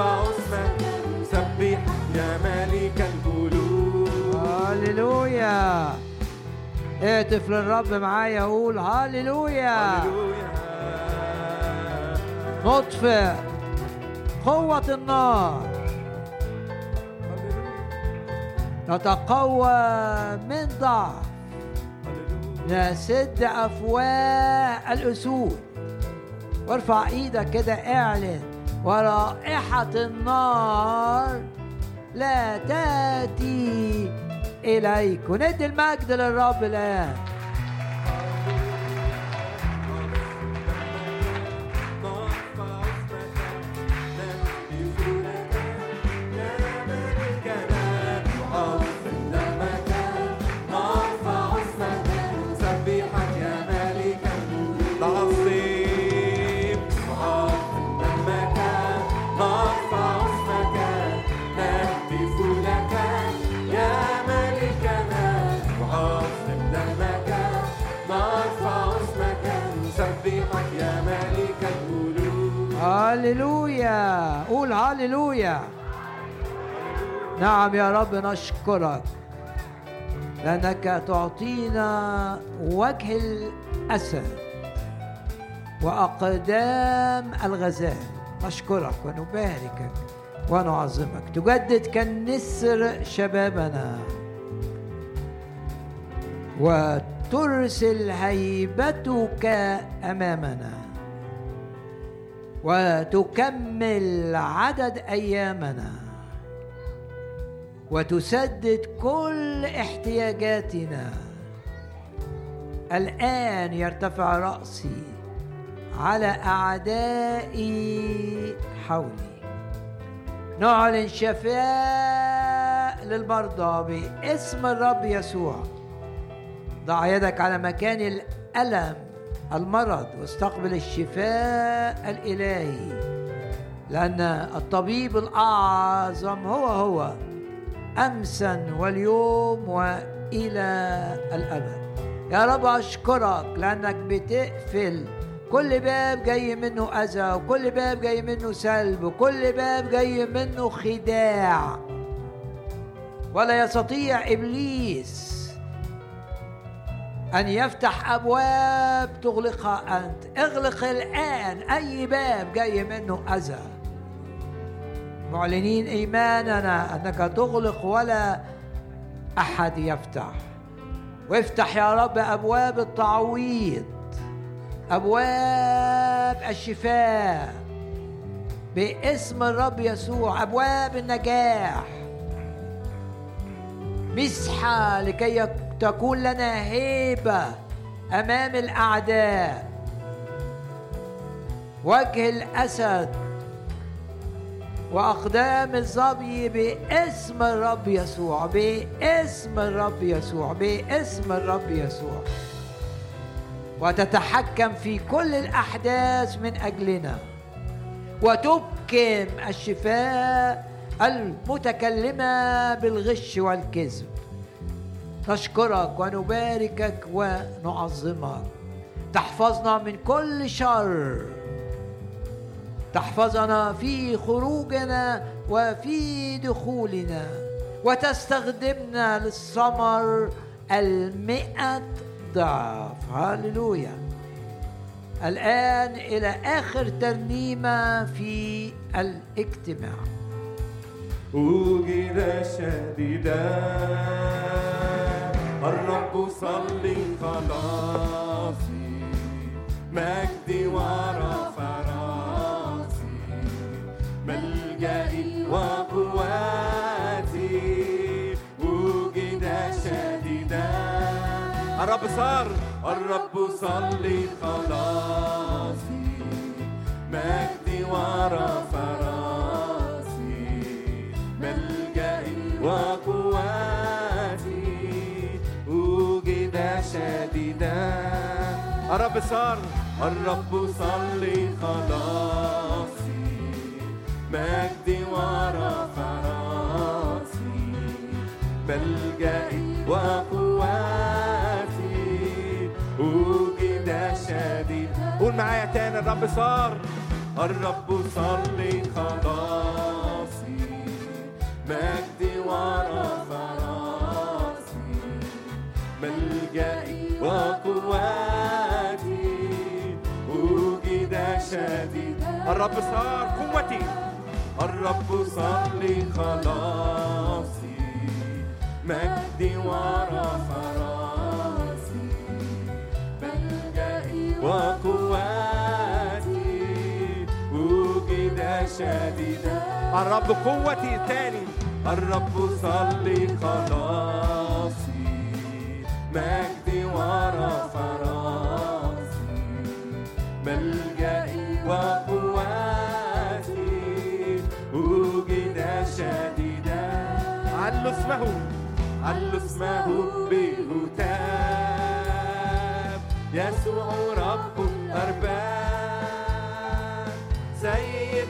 نرفع اسمك نسبحك يا ملك الملوك هللويا اهتف للرب معايا قول هللويا هللويا نطفئ قوة النار. نتقوى من ضعف. نسد أفواه الأسود. وارفع إيدك كده اعلن. ورائحة النار لا تأتي إليك. وندي المجد للرب الآن. نعم يا رب نشكرك. لأنك تعطينا وجه الأسد وأقدام الغزال. نشكرك ونباركك ونعظمك. تجدد كالنسر شبابنا وترسل هيبتك أمامنا وتكمل عدد أيامنا. وتسدد كل احتياجاتنا. الآن يرتفع رأسي على أعدائي حولي. نعلن شفاء للمرضى باسم الرب يسوع. ضع يدك على مكان الألم المرض واستقبل الشفاء الإلهي لأن الطبيب الأعظم هو هو. أمسا واليوم وإلى الأبد. يا رب أشكرك لأنك بتقفل. كل باب جاي منه أذى وكل باب جاي منه سلب وكل باب جاي منه خداع. ولا يستطيع إبليس أن يفتح أبواب تغلقها أنت. اغلق الآن أي باب جاي منه أذى. معلنين إيماننا أنك تغلق ولا أحد يفتح. وافتح يا رب أبواب التعويض أبواب الشفاء. باسم الرب يسوع أبواب النجاح. مسحة لكي تكون لنا هيبة أمام الأعداء. وجه الأسد وأقدام الظبي باسم الرب يسوع باسم الرب يسوع باسم الرب يسوع. وتتحكم في كل الأحداث من أجلنا. وتبكم الشفاء المتكلمة بالغش والكذب. نشكرك ونباركك ونعظمك. تحفظنا من كل شر. تحفظنا في خروجنا وفي دخولنا وتستخدمنا للثمر المئة ضعف. هللويا. الآن إلى آخر ترنيمة في الاجتماع. وجد شديدا. الرب صلي خلاصي مجدي. صار الرب صلي خلاصي. مجدي ورفع رأسي. ملجئي وقواتي. وجد شديدا. الرب صار الرب صلي خلاصي. مجدي ورفع رأسي. ملجئي وقواتي. معايا تاني الرب صار. الرب صلي خلاصي مجدي ورفع راسي ملجئي وقواتي وجد شديد الرب صار قوتي. الرب صلي خلاصي مجدي ورفع راسي ملجئي وقواتي وجد شديدا الرب قوتي تاني الرب صلي خلاصي. مجدي ورفع راسي ملجئي وقواتي. وجد شديدا علوا اسمه علوا اسمه بهتاب. يسوع رب الأرباب سيد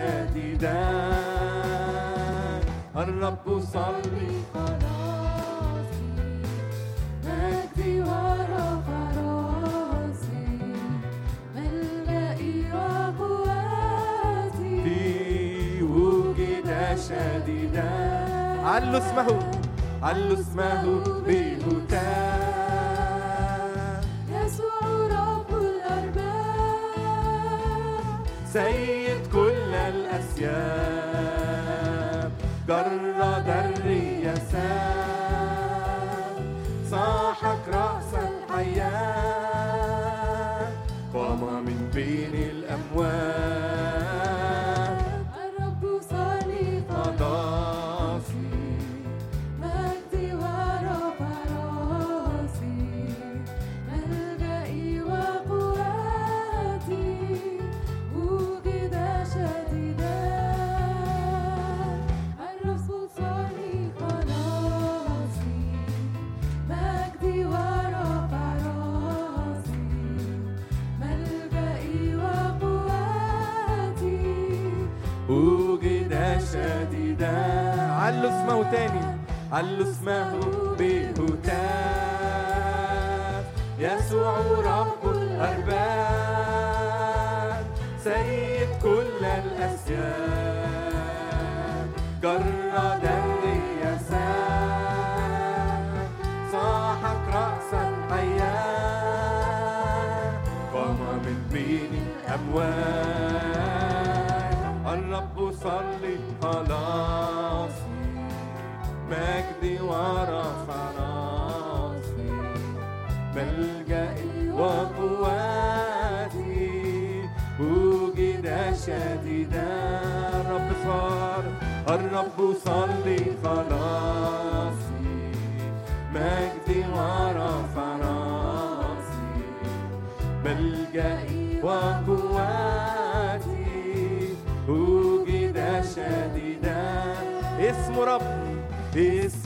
شديدا الرب صلي خلاصي مجدي ورفع شديدا علوا اسمه علوا اسمه بهتاف يسوع رب الأرباب. سيد كل الأسياب جرد علوا اسمه بهتاف. يسوع رب الأرباب سيد كل الأسياد. جرد الرياسات صاحك رأس الحياة. قام من بين الأموات الرب صلي خلاصي مجدي ورفع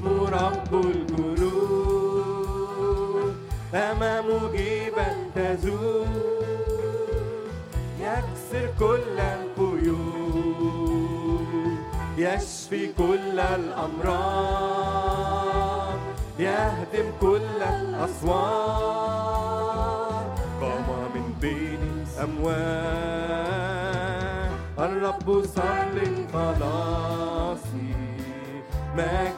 اسم رب الجنود أمام مجيبا تزول يكسر كل القيود يشفي كل الأمراض يهدم كل الأسوار قام من بين الأموات الرب صلي خلاصي. مجدي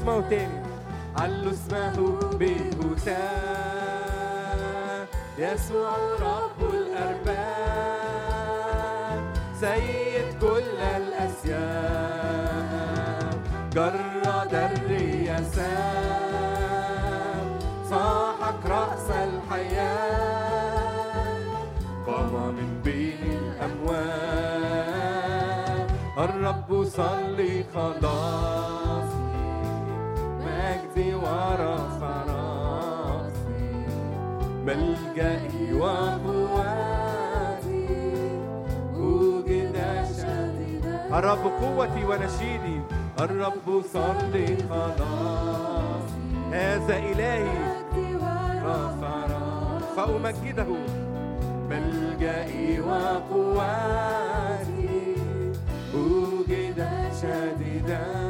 اسمه تاني. علوا اسمه بهتاف يسوع رب الأرباب سيد كل الأسياد جرد الرياسات صاحك رأس الحياة. قام من بين الأموات الرب صلي خلاصي سيفي ورف راسي ملجئي وقوتي. وجد شديدا الرب قوتي ونشيدي. الرب صلي خلاصي. هذا إلهي. رفع فأمجده. ملجئي وقوتي. أوجد شديدا